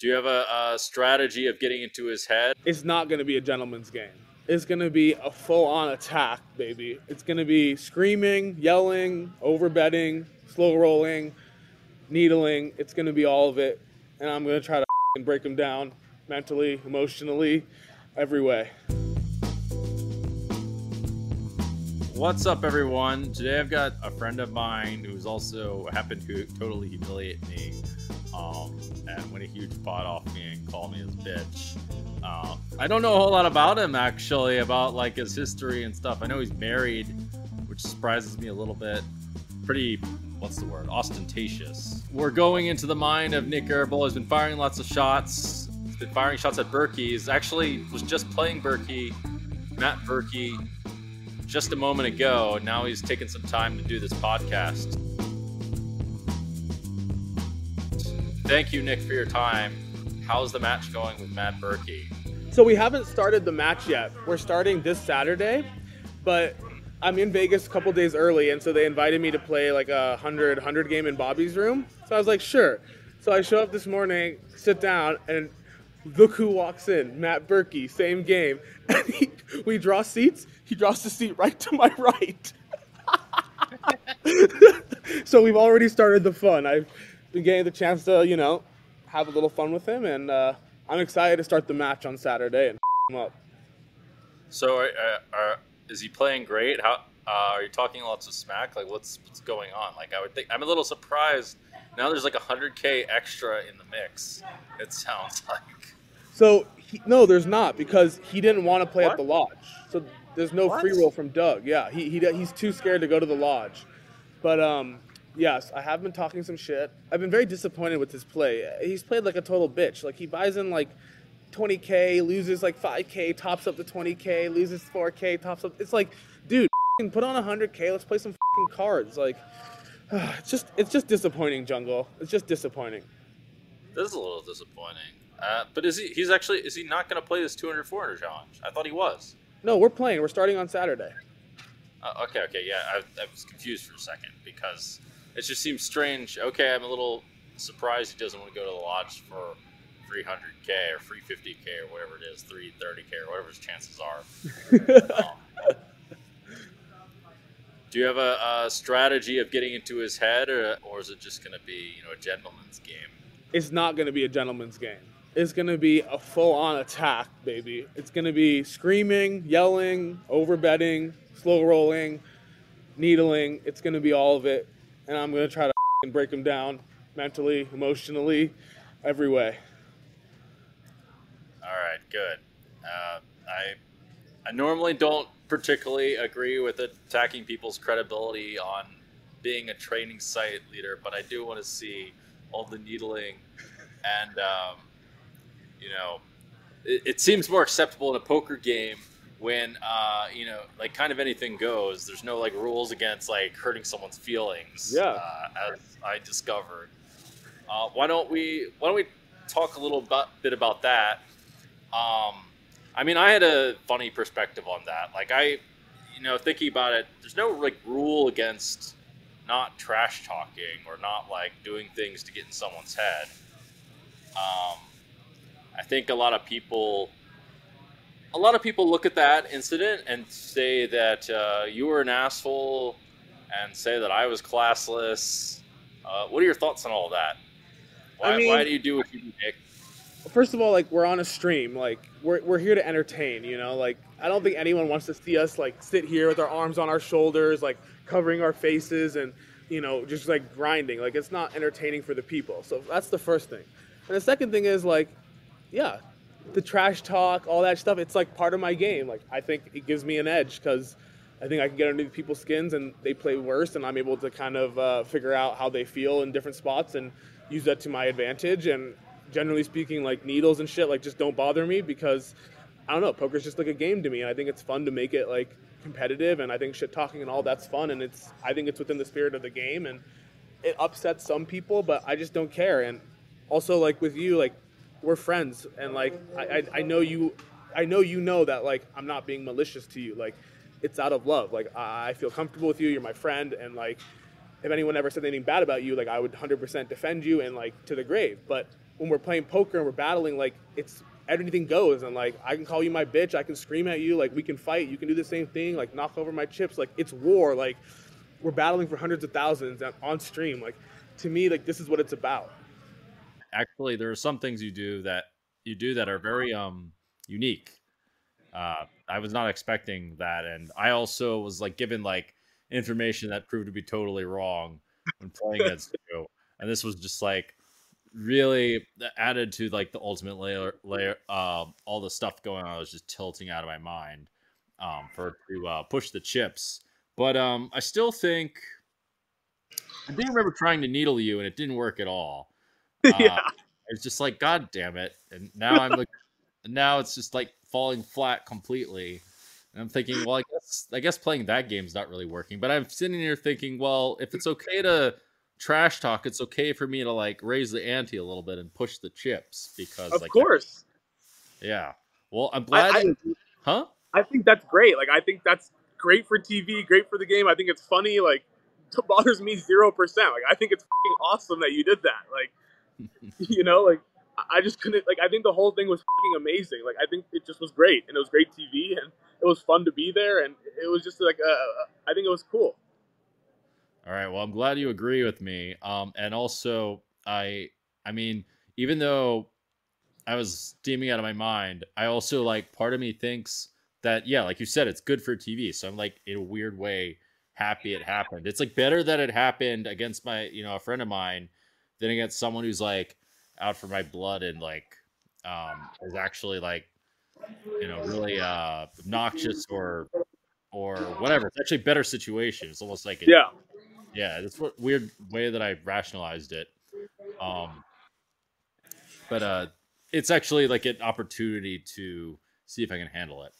Do you have a, a strategy of getting into his head? It's not going to be a gentleman's game. It's going to be a full on attack, baby. It's going to be screaming, yelling, overbetting, slow rolling, needling. It's going to be all of it. And I'm going to try to break him down mentally, emotionally, every way. What's up, everyone? Today I've got a friend of mine who's also happened to totally humiliate me um, and a huge pot off me and called me his bitch. Uh, I don't know a whole lot about him actually, about like his history and stuff. I know he's married, which surprises me a little bit. Pretty, what's the word? Ostentatious. We're going into the mind of Nik Airball. He's been firing lots of shots. He's been firing shots at Berkey. He's actually was just playing Berkey, Matt Berkey, just a moment ago. Now he's taken some time to do this podcast. Thank you, Nik, for your time. How's the match going with Matt Berkey? So we haven't started the match yet. We're starting this Saturday, but I'm in Vegas a couple days early, and so they invited me to play like a 100 100 game in Bobby's room. So I was like, sure. So I show up this morning, sit down, and look who walks in Matt Berkey, same game. And he, we draw seats. He draws the seat right to my right. so we've already started the fun. I've been getting the chance to, you know, have a little fun with him, and uh, I'm excited to start the match on Saturday and him up. So, uh, are, is he playing great? How uh, are you talking lots of smack? Like, what's what's going on? Like, I would think I'm a little surprised. Now there's like a hundred k extra in the mix. It sounds like. So he, no, there's not because he didn't want to play What? at the lodge. So there's no What? free roll from Doug. Yeah, he, he he's too scared to go to the lodge. But um, yes, I have been talking some shit. I've been very disappointed with his play. He's played like a total bitch. Like he buys in like 20k, loses like 5k, tops up to 20k, loses 4k, tops up. It's like, dude, f***ing put on 100k. Let's play some f***ing cards. Like, it's just it's just disappointing, Jungle. It's just disappointing. This is a little disappointing. Uh, but is he? He's actually. Is he not going to play this 200 400 challenge? I thought he was. No, we're playing. We're starting on Saturday. Uh, okay, okay, yeah. I, I was confused for a second because it just seems strange. Okay, I'm a little surprised he doesn't want to go to the lodge for 300k or 350k or whatever it is, 330k or whatever his chances are. Um, do you have a, a strategy of getting into his head, or, or is it just going to be you know a gentleman's game? it's not going to be a gentleman's game. It's going to be a full on attack, baby. It's going to be screaming, yelling, overbetting, slow rolling, needling. It's going to be all of it. And I'm to try to break them down mentally, emotionally, every way. All right, good. Uh, I I normally don't particularly agree with attacking people's credibility on being a training site leader, but I do want to see all the needling and um, you know it, it seems more acceptable in a poker game when uh, you know like kind of anything goes. There's no like rules against like hurting someone's feelings. Yeah. Uh, as I discovered. Uh, why don't we why don't we talk a little bit about that? Um, I mean, I had a funny perspective on that. Like I, you know, thinking about it, there's no like rule against not trash talking or not like doing things to get in someone's head. Um, I think a lot of people, a lot of people look at that incident and say that uh, you were an asshole, and say that I was classless. Uh, what are your thoughts on all that? Why, I mean- why do you do what you do, Nik? First of all, like we're on a stream, like we're, we're here to entertain, you know. Like I don't think anyone wants to see us like sit here with our arms on our shoulders, like covering our faces and you know just like grinding. Like it's not entertaining for the people. So that's the first thing. And the second thing is like, yeah, the trash talk, all that stuff. It's like part of my game. Like I think it gives me an edge because I think I can get under people's skins and they play worse, and I'm able to kind of uh, figure out how they feel in different spots and use that to my advantage. And generally speaking, like needles and shit, like just don't bother me because I don't know, poker's just like a game to me, and I think it's fun to make it like competitive, and I think shit talking and all that's fun, and it's I think it's within the spirit of the game, and it upsets some people, but I just don't care. And also like with you, like we're friends, and like I, I, I know you, I know you know that like I'm not being malicious to you, like it's out of love. Like I feel comfortable with you, you're my friend, and like if anyone ever said anything bad about you, like I would 100% defend you and like to the grave. But when we're playing poker and we're battling, like it's anything goes, and like I can call you my bitch, I can scream at you, like we can fight, you can do the same thing, like knock over my chips, like it's war, like we're battling for hundreds of thousands on stream, like to me, like this is what it's about. Actually, there are some things you do that you do that are very um unique. Uh, I was not expecting that, and I also was like given like information that proved to be totally wrong when playing against you, and this was just like really added to like the ultimate layer layer uh, all the stuff going on I was just tilting out of my mind um, for to uh, push the chips but um, I still think I do remember trying to needle you and it didn't work at all uh, yeah it's just like god damn it and now I'm like now it's just like falling flat completely and I'm thinking well I guess I guess playing that game's not really working but I'm sitting here thinking well if it's okay to trash talk, it's okay for me to like raise the ante a little bit and push the chips because, of like, course, yeah. Well, I'm glad. I, I, huh? I think that's great. Like, I think that's great for TV, great for the game. I think it's funny. Like, it bothers me zero percent. Like, I think it's awesome that you did that. Like, you know, like I just couldn't. Like, I think the whole thing was fucking amazing. Like, I think it just was great, and it was great TV, and it was fun to be there, and it was just like, uh, I think it was cool. All right. Well, I'm glad you agree with me. Um, and also, I, I mean, even though I was steaming out of my mind, I also like part of me thinks that yeah, like you said, it's good for TV. So I'm like in a weird way happy it happened. It's like better that it happened against my, you know, a friend of mine than against someone who's like out for my blood and like um is actually like you know really uh obnoxious or or whatever. It's actually a better situation. It's almost like it, yeah yeah, that's what weird way that I rationalized it. Um, but uh, it's actually like an opportunity to see if I can handle it.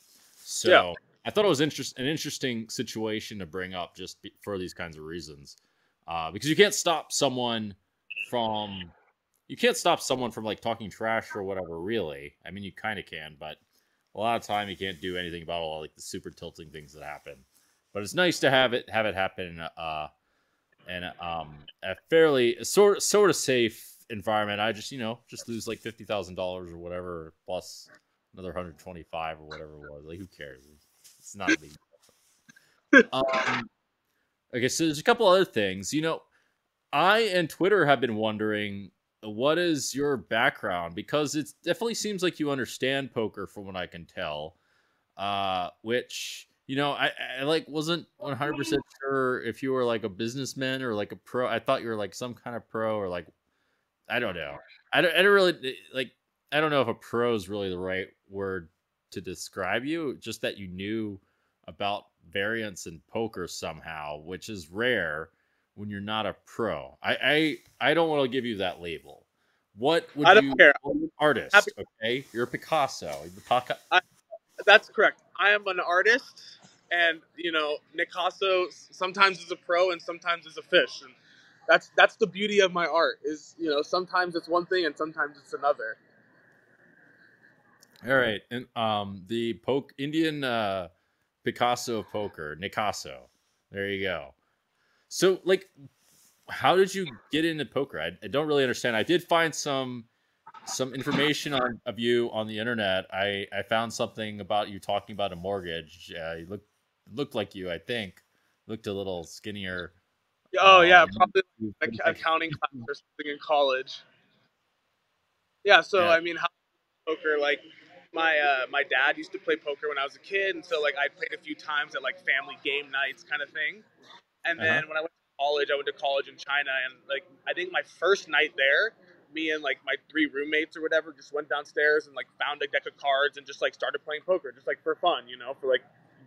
So yeah. I thought it was interest an interesting situation to bring up just for these kinds of reasons, uh, because you can't stop someone from you can't stop someone from like talking trash or whatever. Really, I mean, you kind of can, but a lot of time you can't do anything about all like the super tilting things that happen. But it's nice to have it have it happen uh, and um, a fairly sort sort of safe environment. I just you know just lose like fifty thousand dollars or whatever, plus another hundred twenty five or whatever it was. Like who cares? It's not a big. um, okay, so there's a couple other things. You know, I and Twitter have been wondering what is your background because it definitely seems like you understand poker from what I can tell. Uh, which you know, I, I like wasn't 100% sure if you were like a businessman or like a pro. I thought you were like some kind of pro or like, I don't know. I don't, I don't really eh, like, I don't know if a pro is really the right word to describe you, just that you knew about variance in poker somehow, which is rare when you're not a pro. I, I, I don't want to give you that label. What would I don't you, care. artist, okay? You're a Picasso. The Pica- I, that's correct. I am an artist and you know Nicasso sometimes is a pro and sometimes is a fish, and that's that's the beauty of my art. Is you know sometimes it's one thing and sometimes it's another. All right, and um, the poke Indian uh, Picasso poker, Nicasso. There you go. So, like, how did you get into poker? I, I don't really understand. I did find some some information on, of you on the internet. I, I found something about you talking about a mortgage. Uh, you look looked like you, I think. Looked a little skinnier. Oh yeah, um, probably like accounting class or something in college. Yeah, so yeah. I mean, how poker like my uh, my dad used to play poker when I was a kid, and so like I played a few times at like family game nights kind of thing. And then uh-huh. when I went to college, I went to college in China, and like I think my first night there, me and like my three roommates or whatever just went downstairs and like found a deck of cards and just like started playing poker, just like for fun, you know, for like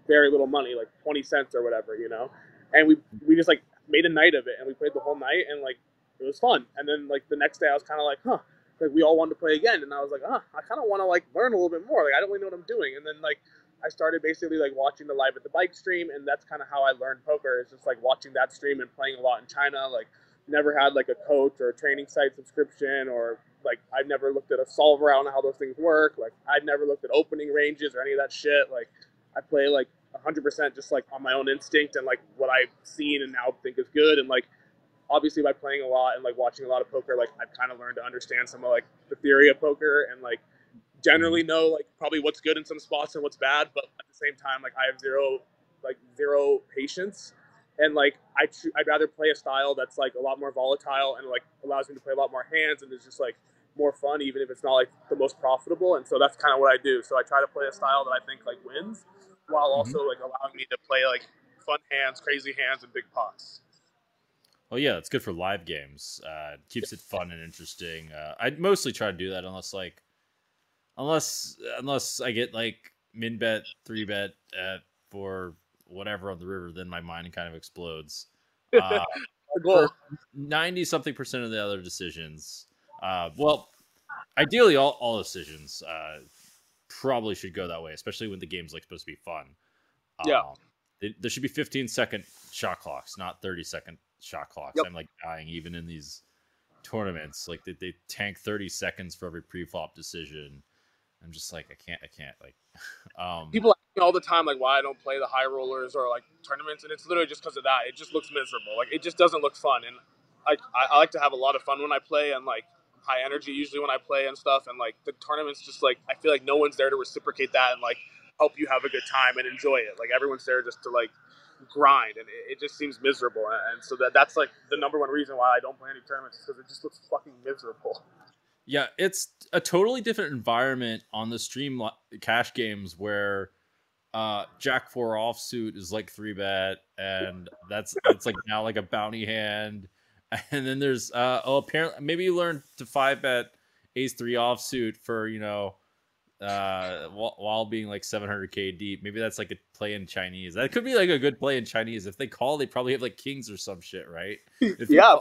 very little money, like twenty cents or whatever, you know. And we we just like made a night of it, and we played the whole night, and like it was fun. And then like the next day, I was kind of like, huh, like we all wanted to play again, and I was like, ah, I kind of want to like learn a little bit more. Like I don't really know what I'm doing. And then like I started basically like watching the live at the bike stream, and that's kind of how I learned poker. Is just like watching that stream and playing a lot in China. Like never had like a coach or a training site subscription or like I've never looked at a solver. I don't know how those things work. Like I've never looked at opening ranges or any of that shit. Like I play like 100% just like on my own instinct and like what I've seen and now think is good. And like obviously by playing a lot and like watching a lot of poker, like I've kind of learned to understand some of like the theory of poker and like generally know like probably what's good in some spots and what's bad. But at the same time, like I have zero like zero patience and like I tr- I'd rather play a style that's like a lot more volatile and like allows me to play a lot more hands and is just like more fun even if it's not like the most profitable and so that's kind of what I do so I try to play a style that I think like wins while Mm-hmm. also like allowing me to play like fun hands crazy hands and big pots Oh yeah, it's good for live games. Uh, keeps it fun and interesting. Uh, I mostly try to do that unless like, unless unless I get like min bet three bet at for whatever on the river, then my mind kind of explodes. Uh, Ninety something percent of the other decisions, uh, well, ideally all all decisions uh, probably should go that way, especially when the game's like supposed to be fun. Yeah. Um, it- there should be 15 second shot clocks, not 30 second shot clocks. Yep. I'm like dying even in these tournaments. Like they, they tank 30 seconds for every pre-flop decision. I'm just like I can't I can't like um people ask me all the time like why I don't play the high rollers or like tournaments, and it's literally just because of that. It just looks miserable. Like it just doesn't look fun, and I, I I like to have a lot of fun when I play and like high energy usually when I play and stuff. And like the tournaments, just like I feel like no one's there to reciprocate that and like help you have a good time and enjoy it. Like everyone's there just to like grind, and it, it just seems miserable. And so that that's like the number one reason why I don't play any tournaments because it just looks fucking miserable. Yeah, it's a totally different environment on the stream cash games where uh Jack four offsuit is like three bet and that's it's like now like a bounty hand. And then there's uh oh apparently maybe you learn to five bet ace three offsuit for, you know, uh while, while being like 700k deep. Maybe that's like a play in Chinese. That could be like a good play in Chinese. If they call, they probably have like kings or some shit, right? If Yeah.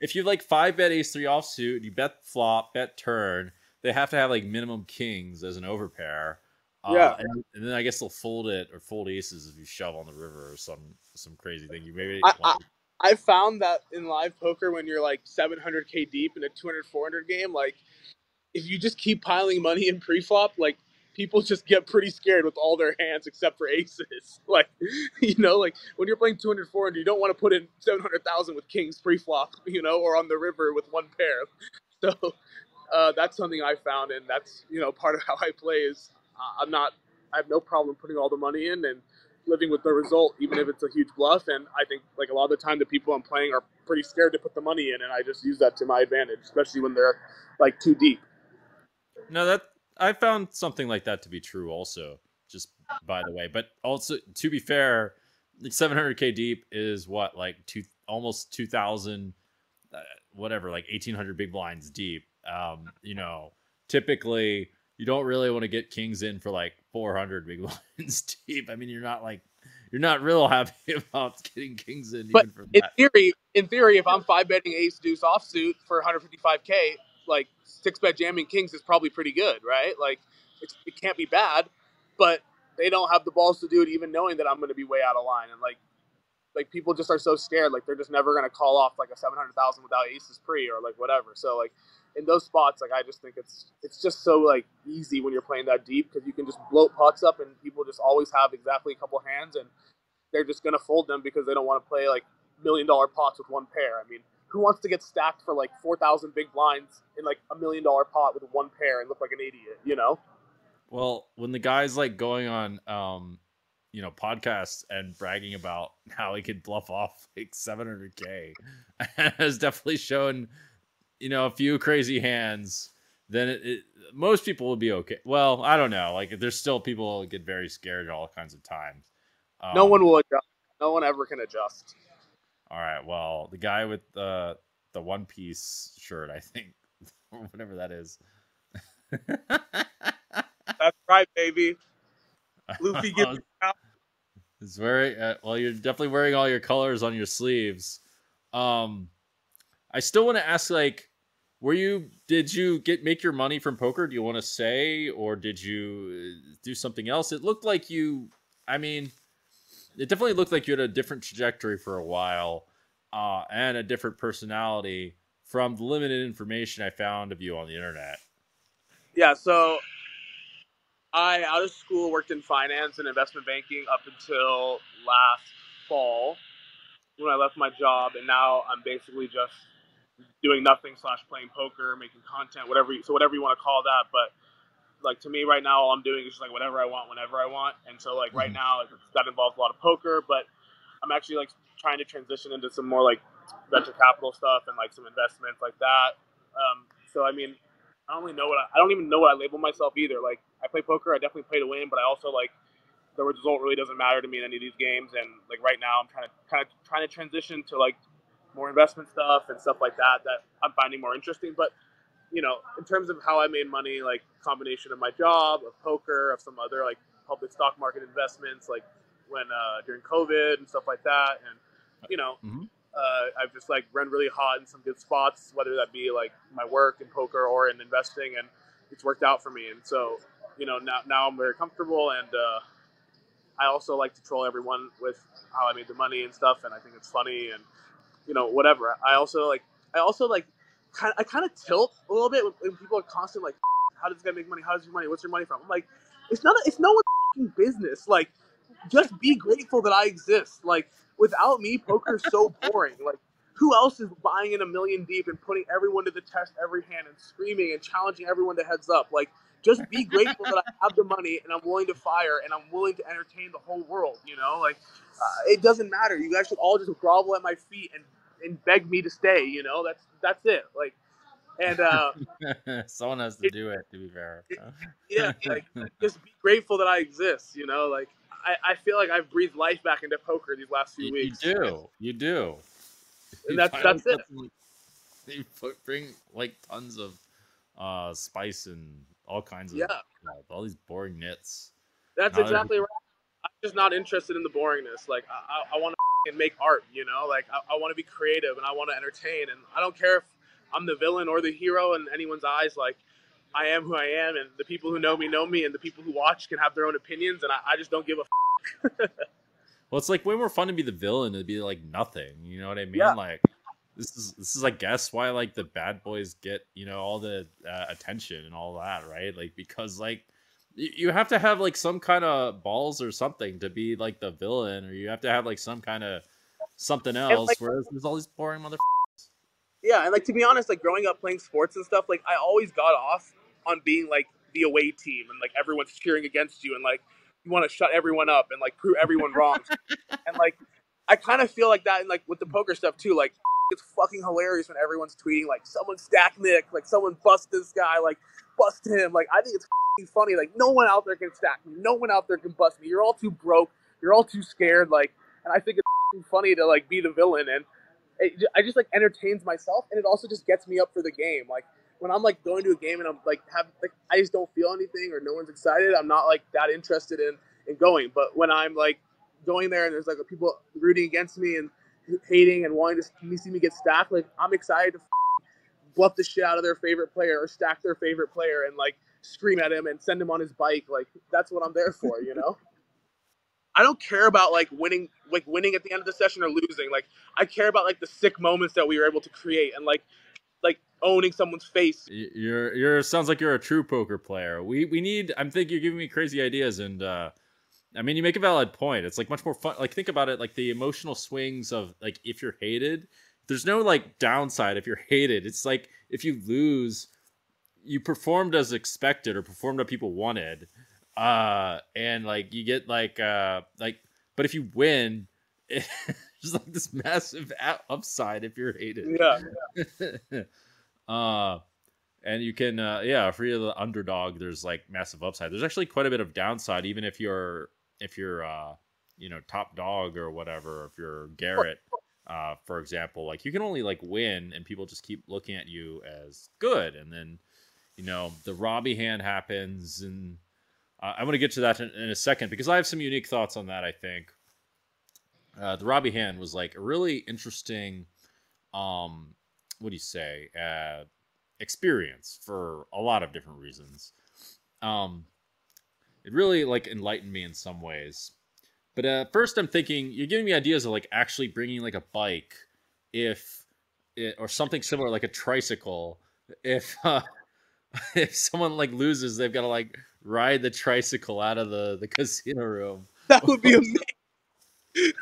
If you like five bet ace three offsuit, you bet flop, bet turn. They have to have like minimum kings as an overpair. Uh, Yeah. and, and then I guess they'll fold it or fold aces if you shove on the river or some some crazy thing. You maybe I- want- I found that in live poker when you're like 700k deep in a 200 400 game, like if you just keep piling money in pre-flop, like people just get pretty scared with all their hands except for aces. Like you know, like when you're playing 200 400, you don't want to put in 700,000 with kings pre-flop, you know, or on the river with one pair. So uh, that's something I found, and that's you know part of how I play is uh, I'm not I have no problem putting all the money in and living with the result, even if it's a huge bluff. And I think like a lot of the time, the people I'm playing are pretty scared to put the money in, and I just use that to my advantage, especially when they're like too deep. no that I found something like that to be true also. Just by the way, but also to be fair, 700k deep is what like two almost 2,000, uh, whatever, like 1,800 big blinds deep. Um, you know, typically you don't really want to get kings in for like 400 big blinds deep. I mean, you're not like you're not real happy about getting kings in But even for In that. theory, in theory, if I'm five betting ace deuce offsuit for 155k, like six bet jamming kings is probably pretty good, right? Like it can't be bad, but they don't have the balls to do it, even knowing that I'm going to be way out of line. And like, like people just are so scared, like they're just never going to call off like a 700,000 without aces pre or like whatever. So like in those spots, like I just think it's it's just so like easy when you're playing that deep because you can just bloat pots up and people just always have exactly a couple hands and they're just going to fold them because they don't want to play like million dollar pots with one pair. I mean, who wants to get stacked for like 4,000 big blinds in like a million dollar pot with one pair and look like an idiot, you know? Well, when the guy's like going on, um, you know, podcasts and bragging about how he could bluff off like 700k, has definitely shown, you know, a few crazy hands. Then it, it, most people would be okay. Well, I don't know. Like, there's still people get very scared at all kinds of times. no Um, one will adjust. No one ever can adjust. All right. Well, the guy with the the one piece shirt, I think, or whatever that is. That's right, baby. Luffy gets out. It's very uh, well. You're definitely wearing all your colors on your sleeves. Um, I still want to ask, like, were you? Did you get make your money from poker? Do you want to say, or did you uh, do something else? It looked like you. I mean, it definitely looked like you had a different trajectory for a while, uh, and a different personality from the limited information I found of you on the internet. Yeah, so I, out of school, worked in finance and investment banking up until last fall. when I left my job, and now I'm basically just doing nothing slash playing poker, making content, whatever. You, so whatever you want to call that, but like to me right now, all I'm doing is just like whatever I want, whenever I want. And so like right mm-hmm. now, like, that involves a lot of poker, but I'm actually like trying to transition into some more like venture capital stuff and like some investments like that. Um, so I mean, I don't really know what I, I don't even know what I label myself either. Like I play poker, I definitely play to win, but I also like the result really doesn't matter to me in any of these games. And like right now, I'm trying to kind of trying to transition to like more investment stuff and stuff like that that I'm finding more interesting. But you know, in terms of how I made money, like combination of my job, of poker, of some other like public stock market investments, like when uh, during COVID and stuff like that, and you know, mm-hmm. uh, I've just like run really hot in some good spots, whether that be like my work in poker or in investing, and it's worked out for me. And so, you know, now now I'm very comfortable, and uh, I also like to troll everyone with how I made the money and stuff, and I think it's funny and you know whatever. I also like I also like I kind of tilt a little bit when people are constantly like, "How does this guy make money? How does your money? What's your money from?" I'm like, it's not a, it's no one's business. Like, just be grateful that I exist. Like, without me, poker's so boring. Like, who else is buying in a million deep and putting everyone to the test every hand and screaming and challenging everyone to heads up? Like, just be grateful that I have the money and I'm willing to fire and I'm willing to entertain the whole world. You know, like uh, it doesn't matter. You guys should all just grovel at my feet and and beg me to stay. You know, that's that's it. Like, and uh, someone has to it, do it. To be fair, it, yeah, like, just be grateful that I exist. You know, like I, I feel like I've breathed life back into poker these last few you, weeks. You do, you do, and that's that's it. They bring like tons of uh spice and all kinds of yeah, all these boring nits. That's Not exactly right. I'm just not interested in the boringness. Like I, I, I want to make art. You know, like I, I want to be creative and I want to entertain. And I don't care if I'm the villain or the hero in anyone's eyes. Like I am who I am, and the people who know me know me, and the people who watch can have their own opinions, and I, I just don't give a. well, it's like way more fun to be the villain to be like nothing. You know what I mean? Yeah. Like this is this is I guess why like the bad boys get you know all the uh, attention and all that, right? Like because like you have to have like some kind of balls or something to be like the villain, or you have to have like some kind of something else. Like, whereas there's all these boring mother. Yeah, and like to be honest, like growing up playing sports and stuff, like I always got off on being like the away team and like everyone's cheering against you and like you want to shut everyone up and like prove everyone wrong. and like I kind of feel like that and like with the poker stuff too. Like it's fucking hilarious when everyone's tweeting like someone stack Nik, like someone bust this guy, like bust him. Like I think it's funny. Like no one out there can stack me. No one out there can bust me. You're all too broke. You're all too scared. Like, and I think it's funny to like be the villain and. It, I just like entertains myself, and it also just gets me up for the game. Like when I'm like going to a game and I'm like have like I just don't feel anything or no one's excited, I'm not like that interested in in going. But when I'm like going there and there's like people rooting against me and hating and wanting to see me get stacked, like I'm excited to bluff the shit out of their favorite player or stack their favorite player and like scream at him and send him on his bike. Like that's what I'm there for, you know. I don't care about like winning, like winning at the end of the session or losing. Like I care about like the sick moments that we were able to create and like like owning someone's face. You're you're sounds like you're a true poker player. We we need. I'm thinking you're giving me crazy ideas, and uh, I mean you make a valid point. It's like much more fun. Like think about it, like the emotional swings of like if you're hated. There's no like downside if you're hated. It's like if you lose, you performed as expected or performed what people wanted, uh, and like you get like uh like. But if you win, just like this massive upside if you're hated. Yeah. uh, and you can, uh, yeah, you're the underdog, there's like massive upside. There's actually quite a bit of downside, even if you're if you're uh, you know top dog or whatever. If you're Garrett, uh, for example, like you can only like win, and people just keep looking at you as good, and then you know the Robbie hand happens, and uh, I'm to get to that in, in a second because I have some unique thoughts on that. I think uh, the Robbie hand was like a really interesting, um, what do you say, uh, experience for a lot of different reasons. Um, it really like enlightened me in some ways. But uh, first, I'm thinking you're giving me ideas of like actually bringing like a bike, if it, or something similar like a tricycle. If uh, if someone like loses, they've got to like ride the tricycle out of the the casino room. That would be amazing.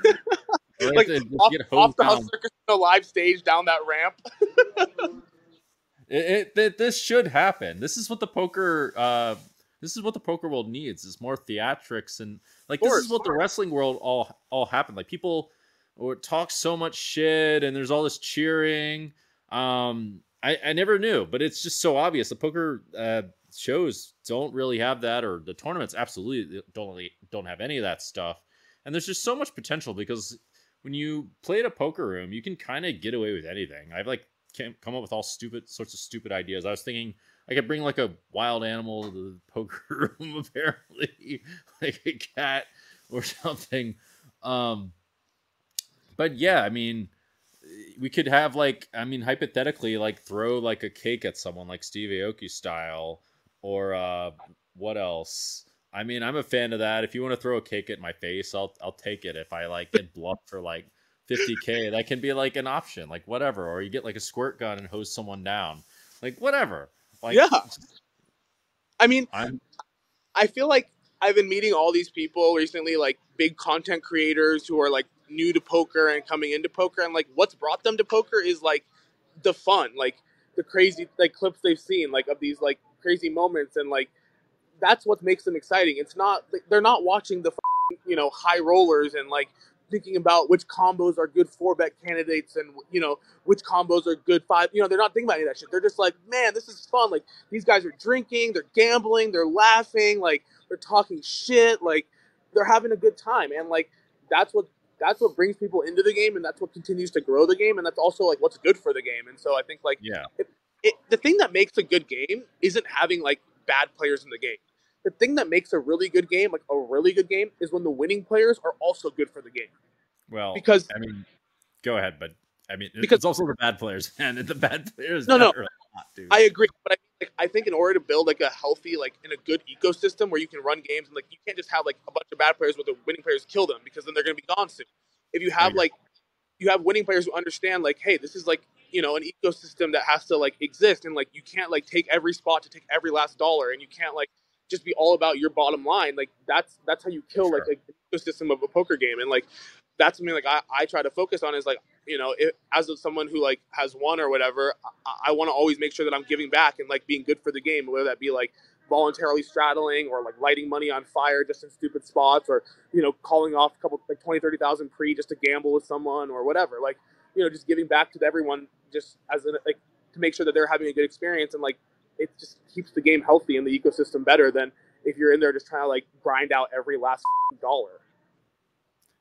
like off, off the Hustler Casino, the live stage down that ramp. it, it, this should happen. This is what the poker. Uh, this is what the poker world needs. Is more theatrics and like this is what the wrestling world all all happened. Like people or talk so much shit and there's all this cheering. Um, I, I never knew, but it's just so obvious. The poker uh, shows don't really have that, or the tournaments absolutely don't really, don't have any of that stuff. And there's just so much potential because when you play at a poker room, you can kind of get away with anything. I've like come up with all stupid sorts of stupid ideas. I was thinking I could bring like a wild animal to the poker room, apparently, like a cat or something. Um, but yeah, I mean, we could have like, I mean, hypothetically, like throw like a cake at someone like Steve Aoki style, or uh, what else? I mean, I'm a fan of that. If you want to throw a cake at my face, I'll I'll take it. If I like get bluffed for like 50k, that can be like an option, like whatever. Or you get like a squirt gun and hose someone down, like whatever. Like, yeah. I mean, I'm... I feel like I've been meeting all these people recently, like big content creators who are like new to poker and coming into poker, and like what's brought them to poker is like the fun, like the crazy like clips they've seen, like of these like crazy moments, and like that's what makes them exciting. It's not they're not watching the you know high rollers and like thinking about which combos are good four bet candidates and you know which combos are good five. You know, they're not thinking about any of that shit. They're just like, man, this is fun. Like these guys are drinking, they're gambling, they're laughing, like they're talking shit, like they're having a good time, and like that's what that's what brings people into the game, and that's what continues to grow the game, and that's also like what's good for the game. And so I think like yeah, it, it, the thing that makes a good game isn't having like bad players in the game the thing that makes a really good game, like a really good game, is when the winning players are also good for the game. Well, because I mean, go ahead, but I mean, because it's also the bad players, and the bad players. No, no, I agree, but I, like, I think in order to build like a healthy, like in a good ecosystem where you can run games, and like you can't just have like a bunch of bad players with the winning players kill them because then they're going to be gone soon. If you have like you have winning players who understand like, hey, this is like you know an ecosystem that has to like exist, and like you can't like take every spot to take every last dollar, and you can't like just be all about your bottom line. Like that's that's how you kill sure. like a ecosystem of a poker game. And like that's something like I, I try to focus on is like you know it, as someone who like has won or whatever, I, I want to always make sure that I'm giving back and like being good for the game, whether that be like voluntarily straddling or like lighting money on fire just in stupid spots or you know calling off a couple like 20 30,000 pre just to gamble with someone or whatever like you know just giving back to everyone just as an like to make sure that they're having a good experience and like it just keeps the game healthy and the ecosystem better than if you're in there just trying to like grind out every last dollar.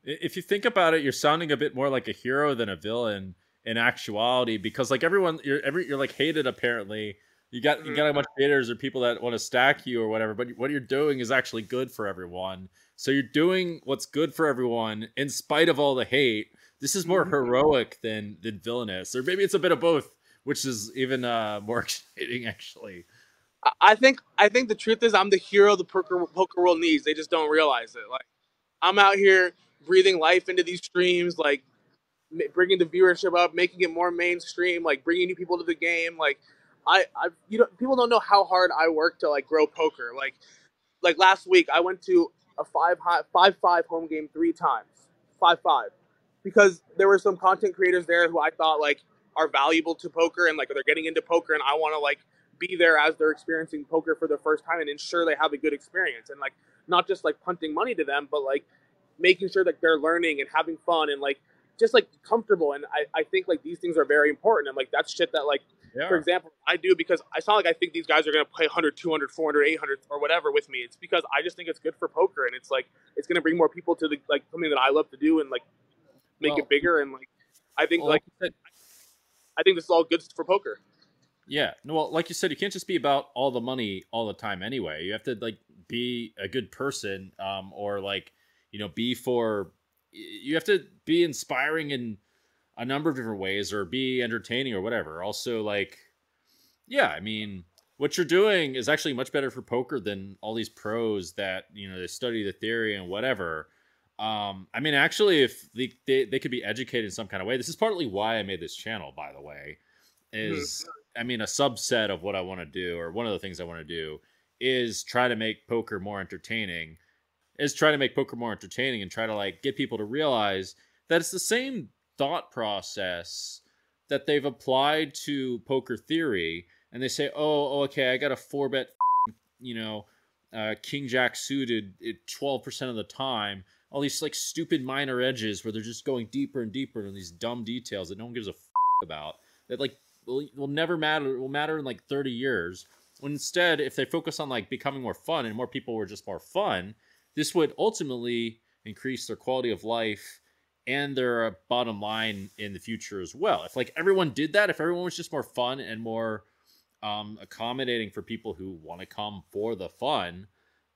If you think about it, you're sounding a bit more like a hero than a villain in actuality, because like everyone, you're every you're like hated apparently. You got you got a bunch of haters or people that want to stack you or whatever, but what you're doing is actually good for everyone. So you're doing what's good for everyone in spite of all the hate. This is more mm-hmm. heroic than than villainous, or maybe it's a bit of both which is even uh, more exciting actually. I think I think the truth is I'm the hero the poker poker world needs. They just don't realize it. Like I'm out here breathing life into these streams, like bringing the viewership up, making it more mainstream, like bringing new people to the game. Like I, I, you know, people don't know how hard I work to like grow poker. Like, like last week I went to a five high, five five home game three times, five five, because there were some content creators there who I thought like are valuable to poker and like they're getting into poker and I want to like be there as they're experiencing poker for the first time and ensure they have a good experience and like not just like punting money to them but like making sure that they're learning and having fun and like just like comfortable and I, I think like these things are very important and like that's shit that like yeah. for example I do because I sound like I think these guys are going to play 100 200 400 800 or whatever with me it's because I just think it's good for poker and it's like it's going to bring more people to the like something that I love to do and like make well, it bigger and like I think well, like I think this is all good for poker. Yeah, no, well, like you said, you can't just be about all the money all the time. Anyway, you have to like be a good person, um, or like you know, be for. You have to be inspiring in a number of different ways, or be entertaining, or whatever. Also, like, yeah, I mean, what you're doing is actually much better for poker than all these pros that you know they study the theory and whatever. Um, I mean, actually, if they, they, they could be educated in some kind of way, this is partly why I made this channel. By the way, is mm-hmm. I mean a subset of what I want to do, or one of the things I want to do is try to make poker more entertaining. Is try to make poker more entertaining and try to like get people to realize that it's the same thought process that they've applied to poker theory and they say oh, oh okay i got a four bet you know uh, king jack suited 12% of the time all these like stupid minor edges where they're just going deeper and deeper in these dumb details that no one gives a f- about that like will, will never matter will matter in like 30 years. When instead if they focus on like becoming more fun and more people were just more fun this would ultimately increase their quality of life and their uh, bottom line in the future as well. If like everyone did that if everyone was just more fun and more um, accommodating for people who want to come for the fun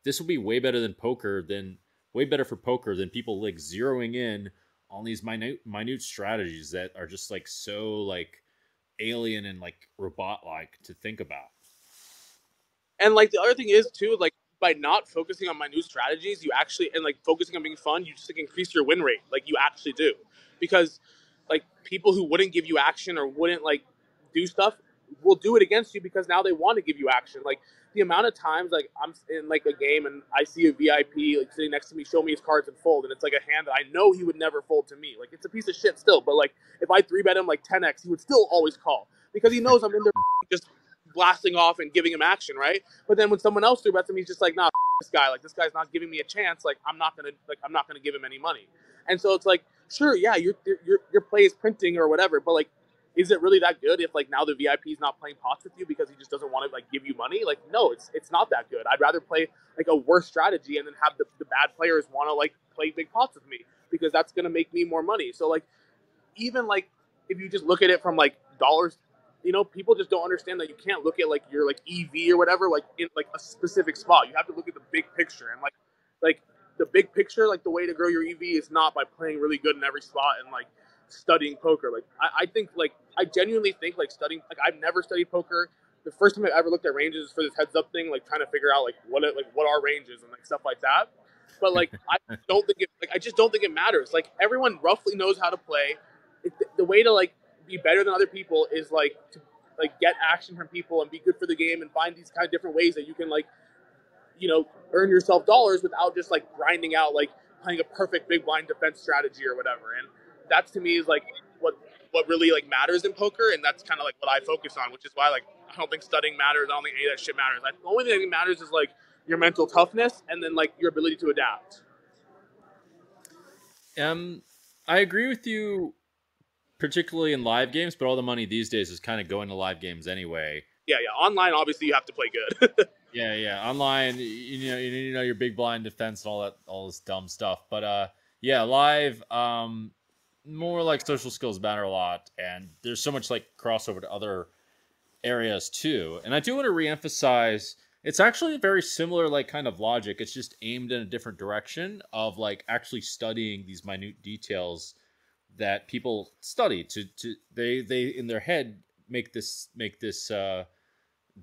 this will be way better than poker than way better for poker than people like zeroing in on these minute minute strategies that are just like so like alien and like robot like to think about. And like the other thing is too, like by not focusing on minute strategies, you actually and like focusing on being fun, you just like increase your win rate. Like you actually do. Because like people who wouldn't give you action or wouldn't like do stuff will do it against you because now they want to give you action. Like the amount of times like I'm in like a game and I see a VIP like sitting next to me, show me his cards and fold, and it's like a hand that I know he would never fold to me. Like it's a piece of shit still, but like if I three bet him like 10x, he would still always call because he knows I'm in there just blasting off and giving him action, right? But then when someone else three bets him, he's just like, nah, this guy, like this guy's not giving me a chance. Like I'm not gonna like I'm not gonna give him any money. And so it's like, sure, yeah, your your your play is printing or whatever, but like is it really that good if like now the VIP is not playing pots with you because he just doesn't want to like give you money? Like no, it's it's not that good. I'd rather play like a worse strategy and then have the, the bad players want to like play big pots with me because that's gonna make me more money. So like even like if you just look at it from like dollars, you know, people just don't understand that you can't look at like your like EV or whatever like in like a specific spot. You have to look at the big picture and like like the big picture, like the way to grow your EV is not by playing really good in every spot and like studying poker. Like I, I think like I genuinely think like studying like I've never studied poker. The first time I ever looked at ranges for this heads up thing, like trying to figure out like what it, like what are ranges and like stuff like that. But like I don't think it like I just don't think it matters. Like everyone roughly knows how to play. It, the way to like be better than other people is like to like get action from people and be good for the game and find these kind of different ways that you can like you know earn yourself dollars without just like grinding out like playing a perfect big blind defense strategy or whatever. And that's to me is like what what really like matters in poker, and that's kind of like what I focus on, which is why like I don't think studying matters. I don't think any of that shit matters. the only thing that matters is like your mental toughness and then like your ability to adapt. Um, I agree with you, particularly in live games, but all the money these days is kind of going to live games anyway. Yeah, yeah. Online, obviously, you have to play good. yeah, yeah. Online, you know, you know your big blind defense and all that, all this dumb stuff. But uh, yeah, live. Um, more like social skills matter a lot, and there's so much like crossover to other areas too. And I do want to reemphasize it's actually a very similar like kind of logic. It's just aimed in a different direction of like actually studying these minute details that people study to to they they in their head make this make this uh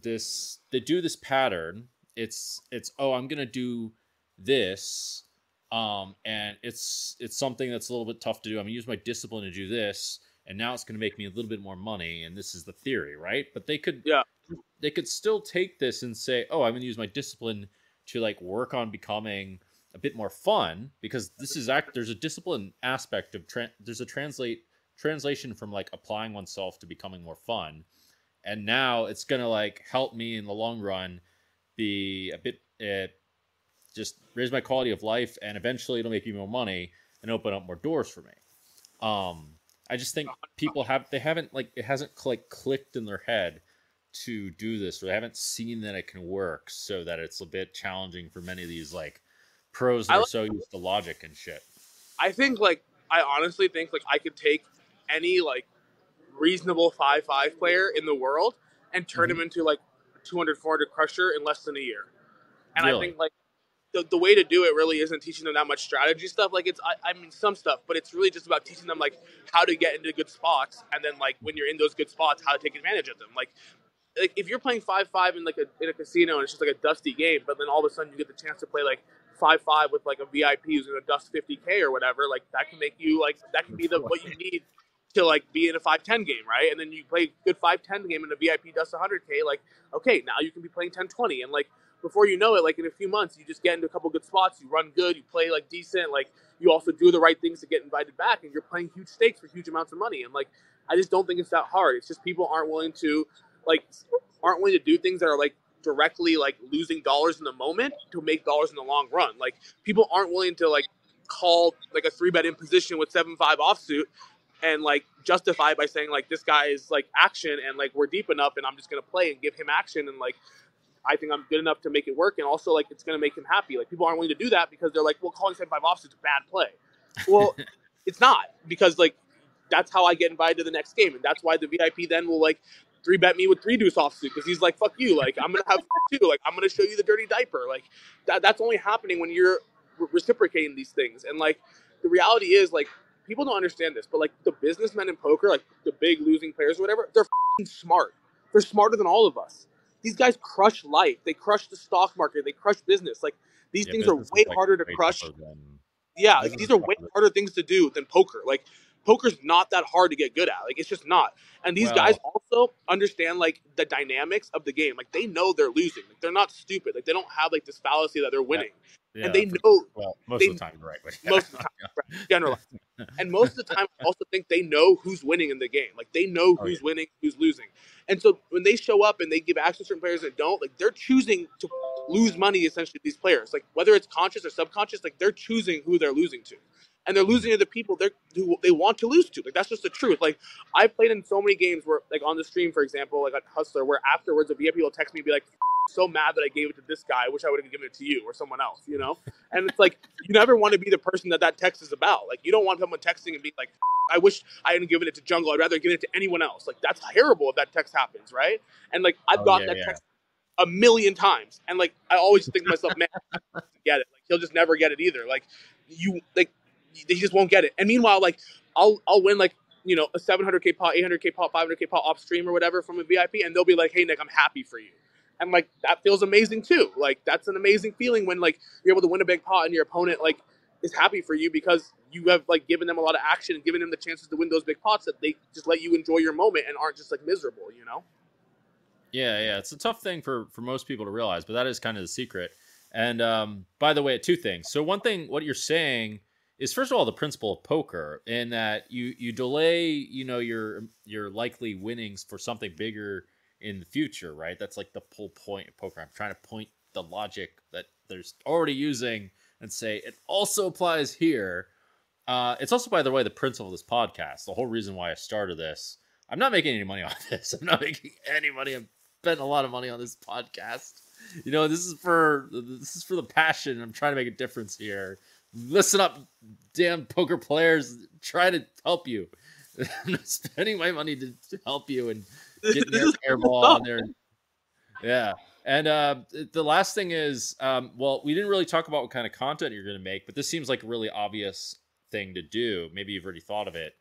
this they do this pattern. It's it's oh I'm gonna do this um, and it's it's something that's a little bit tough to do. I'm gonna use my discipline to do this, and now it's gonna make me a little bit more money. And this is the theory, right? But they could yeah they could still take this and say, oh, I'm gonna use my discipline to like work on becoming a bit more fun because this is act there's a discipline aspect of tra- there's a translate translation from like applying oneself to becoming more fun and now it's gonna like help me in the long run be a bit uh, just raise my quality of life, and eventually it'll make me more money and open up more doors for me. Um, I just think people have they haven't like it hasn't like clicked in their head to do this, or they haven't seen that it can work, so that it's a bit challenging for many of these like pros that I are so used to logic and shit. I think like I honestly think like I could take any like reasonable five five player in the world and turn mm-hmm. him into like 200 400 crusher in less than a year. And really? I think like the, the way to do it really isn't teaching them that much strategy stuff. Like it's, I, I, mean, some stuff, but it's really just about teaching them like how to get into good spots, and then like when you're in those good spots, how to take advantage of them. Like, like if you're playing five five in like a in a casino and it's just like a dusty game, but then all of a sudden you get the chance to play like five five with like a VIP who's gonna dust fifty k or whatever, like that can make you like that can be the what you need to like be in a 5-10 game, right? And then you play good 5-10 game and the VIP dust 100k, like okay, now you can be playing 10-20 and like before you know it, like in a few months, you just get into a couple good spots, you run good, you play like decent, like you also do the right things to get invited back, and you're playing huge stakes for huge amounts of money. And like, I just don't think it's that hard. It's just people aren't willing to, like, aren't willing to do things that are like directly like losing dollars in the moment to make dollars in the long run. Like people aren't willing to like call like a three bet in position with seven five offsuit and like justify by saying like this guy is like action and like we're deep enough and I'm just gonna play and give him action and like I think I'm good enough to make it work and also like it's gonna make him happy. Like people aren't willing to do that because they're like, well, calling seven five offsuit's a bad play. Well, it's not because like that's how I get invited to the next game and that's why the VIP then will like three bet me with three deuce offsuit because he's like, fuck you, like I'm gonna have two, like I'm gonna show you the dirty diaper, like that, that's only happening when you're re- reciprocating these things, and like the reality is like people don't understand this, but like the businessmen in poker, like the big losing players or whatever, they're smart. They're smarter than all of us. These guys crush life. They crush the stock market. They crush business. Like these yeah, things are way harder to crush. Than... Yeah, like, these are way harder things to do than poker. Like poker's not that hard to get good at. Like it's just not. And these well, guys also understand like the dynamics of the game. Like they know they're losing. Like they're not stupid. Like they don't have like this fallacy that they're winning. Yeah. And they know well most they, of the time right most of the time right, generally and most of the time I also think they know who's winning in the game like they know who's oh, yeah. winning who's losing and so when they show up and they give access to certain players that don't like they're choosing to lose money essentially these players like whether it's conscious or subconscious like they're choosing who they're losing to and they're losing to the people they who they want to lose to. Like that's just the truth. Like I played in so many games where, like on the stream, for example, like at Hustler, where afterwards a VIP will text me and be like, "So mad that I gave it to this guy. I wish I would have given it to you or someone else." You know, and it's like you never want to be the person that that text is about. Like you don't want someone texting and be like, "I wish I hadn't given it to Jungle. I'd rather give it to anyone else." Like that's terrible if that text happens, right? And like I've oh, gotten yeah, that yeah. text a million times, and like I always think to myself, "Man, get it." Like he'll just never get it either. Like you like they just won't get it. And meanwhile, like I'll I'll win like you know a 700k pot, 800k pot, 500k pot off stream or whatever from a VIP, and they'll be like, "Hey Nik, I'm happy for you," and like that feels amazing too. Like that's an amazing feeling when like you're able to win a big pot and your opponent like is happy for you because you have like given them a lot of action and given them the chances to win those big pots that they just let you enjoy your moment and aren't just like miserable, you know? Yeah, yeah, it's a tough thing for for most people to realize, but that is kind of the secret. And um, by the way, two things. So one thing, what you're saying is first of all the principle of poker in that you you delay you know your your likely winnings for something bigger in the future right? That's like the whole point of poker. I'm trying to point the logic that there's already using and say it also applies here. Uh, it's also by the way the principle of this podcast the whole reason why i started this. I'm not making any money on this. I'm not making any money. I'm spending a lot of money on this podcast. You know this is for this is for the passion. I'm trying to make a difference here listen up, damn poker players. Try to help you. I'm not spending my money to, to help you and get your airball on there. Yeah. And uh, the last thing is, um, well, we didn't really talk about what kind of content you're going to make, but this seems like a really obvious thing to do. Maybe you've already thought of it.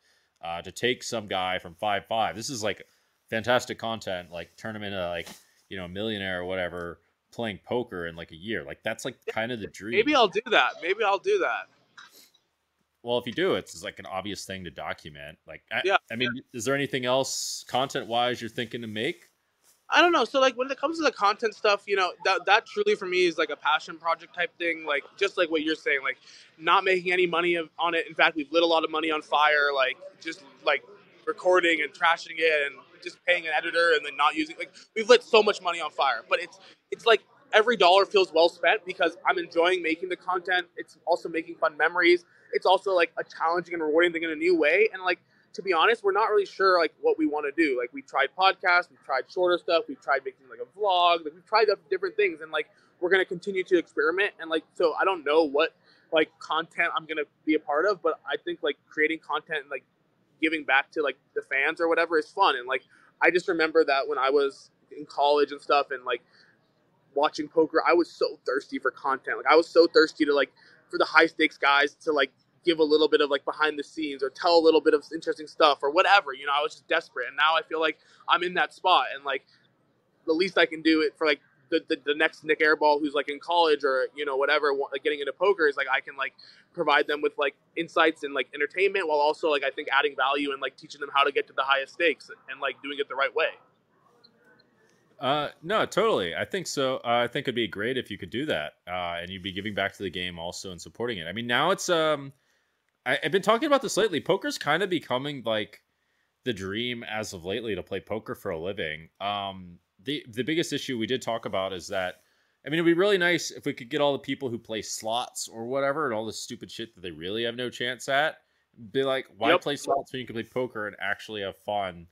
Uh, to take some guy from five five. This is like fantastic content. Like turn him into like you know a millionaire or whatever playing poker in like a year. Like that's like kind of the dream. Maybe I'll do that. Maybe I'll do that. Well, if you do, it's like an obvious thing to document. Like, I, yeah. I mean, is there anything else content wise you're thinking to make? I don't know. So like when it comes to the content stuff, you know, that that truly for me is like a passion project type thing. Like just like what you're saying, like not making any money on it. In fact, we've lit a lot of money on fire. Like just like recording and trashing it and just paying an editor and then not using like we've lit so much money on fire. But it's it's like every dollar feels well spent because I'm enjoying making the content. It's also making fun memories. It's also like a challenging and rewarding thing in a new way. And like to be honest, we're not really sure like what we want to do. Like we tried podcasts, we've tried shorter stuff, we've tried making like a vlog, like we've tried different things, and like we're gonna continue to experiment. And like so, I don't know what like content I'm gonna be a part of, but I think like creating content and like giving back to like the fans or whatever is fun. And like I just remember that when I was in college and stuff, and like watching poker, I was so thirsty for content. Like I was so thirsty to like for the high stakes guys to like give a little bit of like behind the scenes or tell a little bit of interesting stuff or whatever. You know, I was just desperate, and now I feel like I'm in that spot, and like the least I can do it for like the, the, the next Nik Airball who's like in college or you know whatever like getting into poker is like I can like provide them with like insights and like entertainment while also like I think adding value and like teaching them how to get to the highest stakes and like doing it the right way. Uh, no, totally. I think so. Uh, I think it'd be great if you could do that, uh, and you'd be giving back to the game also and supporting it. I mean, now it's um, I, have been talking about this lately. Poker's kind of becoming like the dream as of lately to play poker for a living. Um, the the biggest issue we did talk about is that I mean, it'd be really nice if we could get all the people who play slots or whatever and all this stupid shit that they really have no chance at. Be like, why yep. play slots when you can play poker and actually have fun?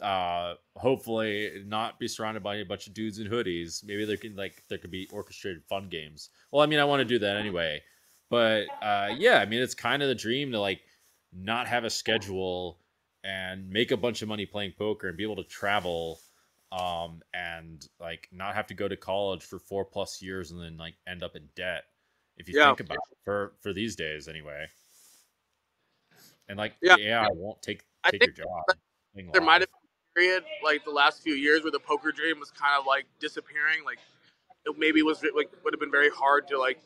Uh, hopefully, not be surrounded by a bunch of dudes in hoodies. Maybe there can like there could be orchestrated fun games. Well, I mean, I want to do that anyway. But uh, yeah, I mean, it's kind of the dream to like not have a schedule and make a bunch of money playing poker and be able to travel um, and like not have to go to college for four plus years and then like end up in debt. If you yeah. think about it, for for these days anyway. And like, yeah, yeah I won't take take your job. There might have period like the last few years where the poker dream was kind of like disappearing. Like, it maybe was like would have been very hard to like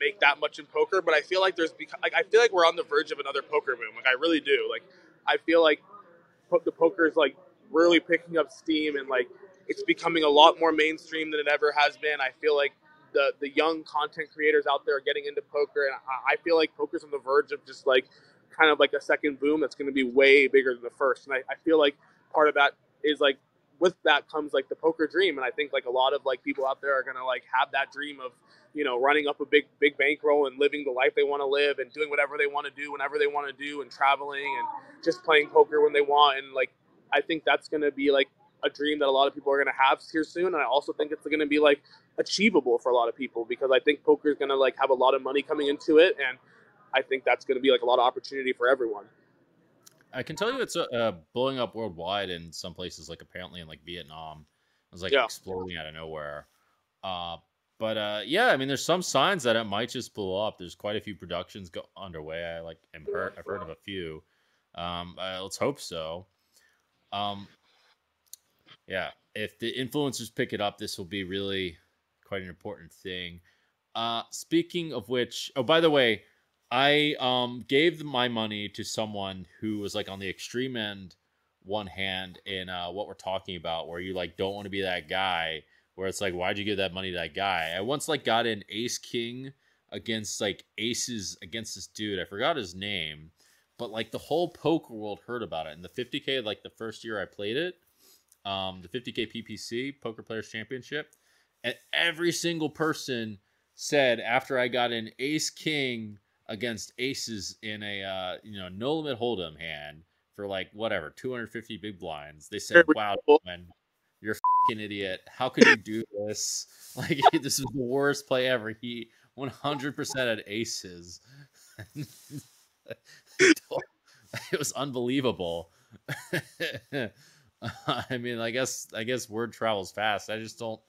make that much in poker. But I feel like there's like I feel like we're on the verge of another poker boom. Like I really do. Like I feel like the poker is like really picking up steam and like it's becoming a lot more mainstream than it ever has been. I feel like the the young content creators out there are getting into poker, and I, I feel like poker's on the verge of just like kind of like a second boom that's going to be way bigger than the first. And I, I feel like part of that is like with that comes like the poker dream, and I think like a lot of like people out there are to like have that dream of you know running up a big big bankroll and living the life they want to live and doing whatever they want to do whenever they want to do and traveling and just playing poker when they want and like I think that's to be like a dream that a lot of people are to have here soon. And I also think it's to be like achievable for a lot of people because I think poker is to like have a lot of money coming into it. And I think that's to be like a lot of opportunity for everyone. I can tell you it's uh, blowing up worldwide in some places, like apparently in like Vietnam. It was like yeah. exploding out of nowhere. Uh, but uh, yeah, I mean, there's some signs that it might just blow up. There's quite a few productions go underway. I like am heard, I've heard of a few. Um, uh, let's hope so. Um, yeah, if the influencers pick it up, this will be really quite an important thing. Uh, speaking of which, oh, by the way, I um gave my money to someone who was like on the extreme end, one hand in uh, what we're talking about, where you like don't want to be that guy. Where it's like, why'd you give that money to that guy? I once like got an ace king against like aces against this dude. I forgot his name, but like the whole poker world heard about it. And the 50k, like the first year I played it, um, the 50k PPC Poker Players Championship, and every single person said after I got an Ace King against aces in a uh, you know no limit hold'em hand for like whatever 250 big blinds, they said, "Wow, man, you're a fucking idiot. How could you do this? Like this is the worst play ever." He 100% had aces. it was unbelievable. I mean, I guess I guess word travels fast. I just don't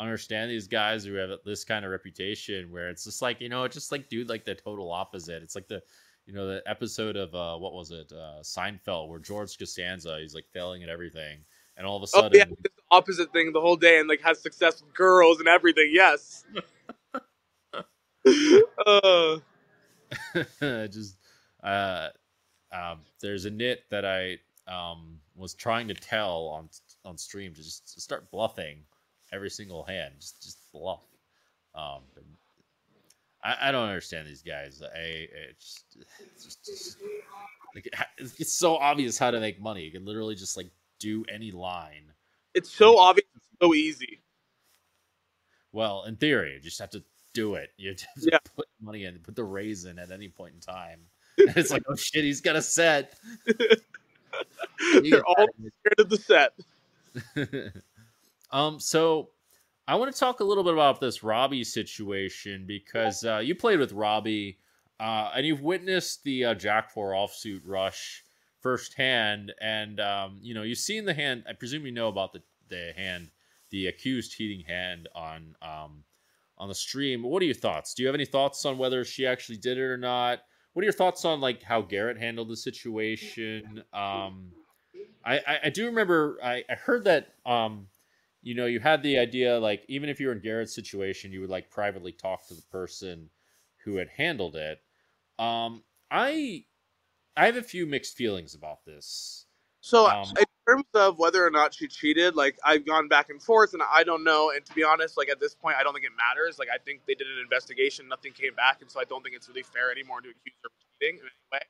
understand these guys who have this kind of reputation where it's just like you know, just like dude, like the total opposite. It's like the you know the episode of uh, what was it uh, Seinfeld where George Costanza he's like failing at everything, and all of a sudden, oh, yeah, the opposite thing the whole day and like has success with girls and everything. Yes. uh. just uh, um, there's a nit that I um, was trying to tell on on stream to just start bluffing every single hand, just just bluff. Um, I, I don't understand these guys. I it's just, just, like it's so obvious how to make money. You can literally just like do any line. It's so obvious, it's so easy. Well, in theory, you just have to do it. You just yeah. put money in, put the raise in at any point in time. And it's like, oh shit, he's got a set. They're all scared of the set. Um, so I want to talk a little bit about this Robbi situation because uh, you played with Robbi, uh, and you've witnessed the uh, Jack Four offsuit rush firsthand, and um, you know you've seen the hand. I presume you know about the the hand, the accused cheating hand on um, on the stream. What are your thoughts? Do you have any thoughts on whether she actually did it or not? What are your thoughts on like how Garrett handled the situation? Um, I, I, I do remember I, I heard that um, you know you had the idea like even if you were in Garrett's situation, you would like privately talk to the person who had handled it. Um, I I have a few mixed feelings about this. So um, I terms of whether or not she cheated, like I've gone back and forth, and I don't know. And to be honest, like at this point, I don't think it matters. Like I think they did an investigation, nothing came back, and so I don't think it's really fair anymore to accuse her of cheating in any way.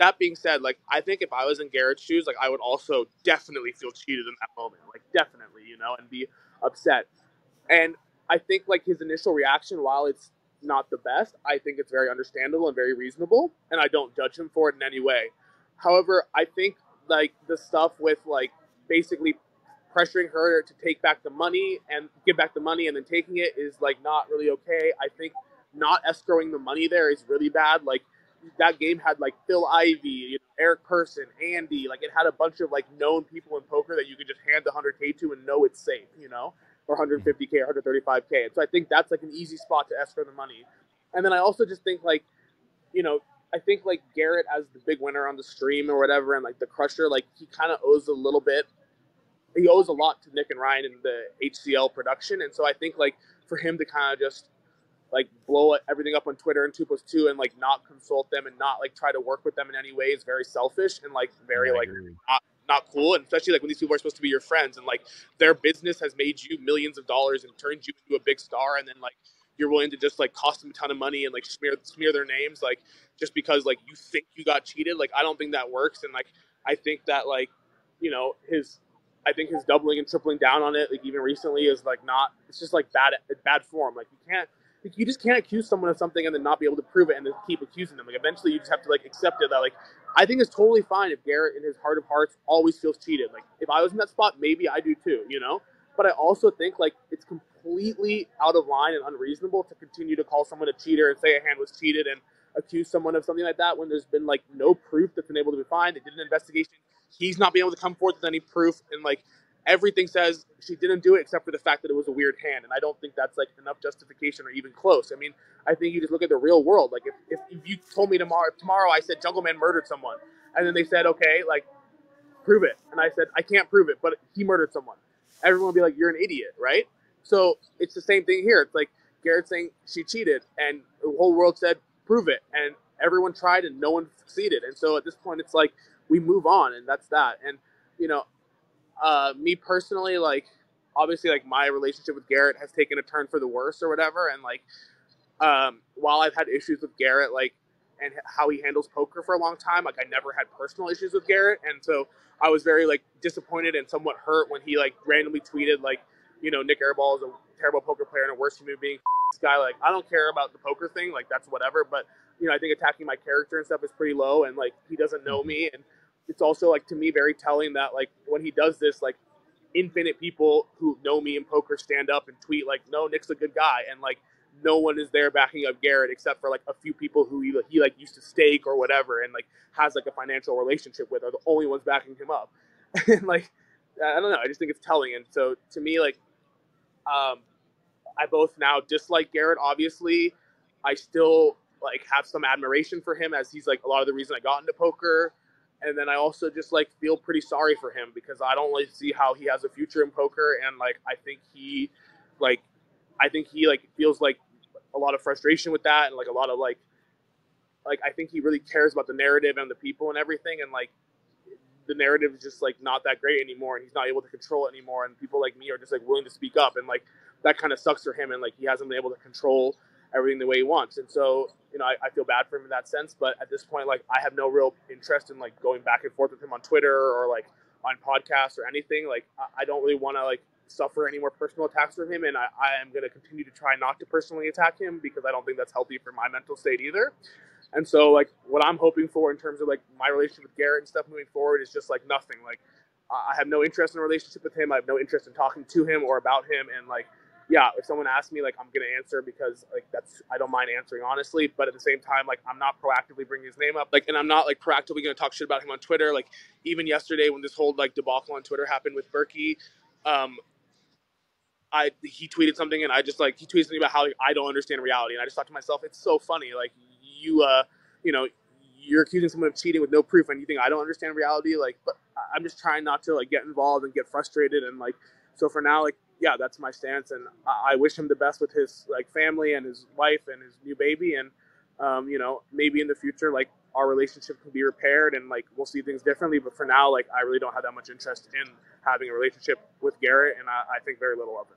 That being said, like I think if I was in Garrett's shoes, like I would also definitely feel cheated in that moment, like definitely, you know, and be upset. And I think like his initial reaction, while it's not the best, I think it's very understandable and very reasonable, and I don't judge him for it in any way. However, I think like the stuff with like basically pressuring her to take back the money and give back the money and then taking it is like not really okay. I think not escrowing the money there is really bad. Like that game had like Phil Ivey, you know, Eric Persson, Andy. Like it had a bunch of like known people in poker that you could just hand the 100k to and know it's safe, you know, or 150k, 135k. And so I think that's like an easy spot to escrow the money. And then I also just think like, you know, I think like Garrett as the big winner on the stream or whatever, and like the Crusher, like he kind of owes a little bit. He owes a lot to Nick and Ryan in the HCL production, and so I think like for him to kind of just like blow everything up on Twitter and two plus two and like not consult them and not like try to work with them in any way is very selfish and like very like not not cool. And especially like when these people are supposed to be your friends and like their business has made you millions of dollars and turned you into a big star and then like you're willing to just like cost them a ton of money and like smear smear their names like just because like you think you got cheated like I don't think that works. And like I think that like you know his I think his doubling and tripling down on it like even recently is like not it's just like bad bad form. Like you can't like, you just can't accuse someone of something and then not be able to prove it and then keep accusing them like eventually you just have to like accept it that like I think it's totally fine if Garrett in his heart of hearts always feels cheated like if I was in that spot maybe I do too you know but I also think like it's completely out of line and unreasonable to continue to call someone a cheater and say a hand was cheated and accuse someone of something like that when there's been like no proof that's been able to be found. They did an investigation. He's not being able to come forth with any proof, and like everything says she didn't do it except for the fact that it was a weird hand. And I don't think that's like enough justification or even close. I mean, I think you just look at the real world. Like if, if, if you told me tomorrow, tomorrow I said Jungleman murdered someone, and then they said, okay, like prove it, and I said I can't prove it, but he murdered someone. Everyone would be like, you're an idiot, right? So it's the same thing here. It's like Garrett saying she cheated, and the whole world said prove it, and everyone tried, and no one succeeded. And so at this point, it's like we move on, and that's that. And you know, uh, me personally, like obviously, like my relationship with Garrett has taken a turn for the worse or whatever. And like, um, while I've had issues with Garrett, like and how he handles poker for a long time, like I never had personal issues with Garrett, and so I was very like disappointed and somewhat hurt when he like randomly tweeted like you know, Nik Airball is a terrible poker player and a worse human being. This guy, like, I don't care about the poker thing, like that's whatever. But you know, I think attacking my character and stuff is pretty low, and like he doesn't know me, and it's also like to me very telling that like when he does this, like infinite people who know me in poker stand up and tweet like, no, Nik's a good guy, and like no one is there backing up Garrett except for like a few people who he, he like used to stake or whatever, and like has like a financial relationship with are the only ones backing him up, and like I don't know, I just think it's telling, and so to me like um, I both now dislike Garrett. Obviously, I still like have some admiration for him as he's like a lot of the reason I got into poker. And then I also just like feel pretty sorry for him because I don't like see how he has a future in poker. And like I think he, like, I think he like feels like a lot of frustration with that and like a lot of like, like I think he really cares about the narrative and the people and everything. And like the narrative is just like not that great anymore and he's not able to control it anymore and people like me are just like willing to speak up and like that kind of sucks for him and like he hasn't been able to control everything the way he wants and so you know I, I, feel bad for him in that sense but at this point like i have no real interest in like going back and forth with him on twitter or like on podcasts or anything like i, I don't really want to like suffer any more personal attacks from him and I, I am going to continue to try not to personally attack him because i don't think that's healthy for my mental state either and so, like, what I'm hoping for in terms of like my relationship with Garrett and stuff moving forward is just like nothing. Like, I have no interest in a relationship with him. I have no interest in talking to him or about him. And like, yeah, if someone asks me, like, I'm gonna answer because like that's I don't mind answering honestly. But at the same time, like, I'm not proactively bringing his name up. Like, and I'm not like proactively gonna talk shit about him on Twitter. Like, even yesterday when this whole like debacle on Twitter happened with Berkey, um, I he tweeted something and I just like he tweeted something about how like, I don't understand reality and I just thought to myself it's so funny like you uh you know you're accusing someone of cheating with no proof and you think I don't understand reality like but I'm just trying not to like get involved and get frustrated and like so for now like yeah that's my stance and I, I wish him the best with his like family and his wife and his new baby and um, you know maybe in the future like our relationship can be repaired and like we'll see things differently. But for now, like I really don't have that much interest in having a relationship with Garrett, and I, I think very little of it.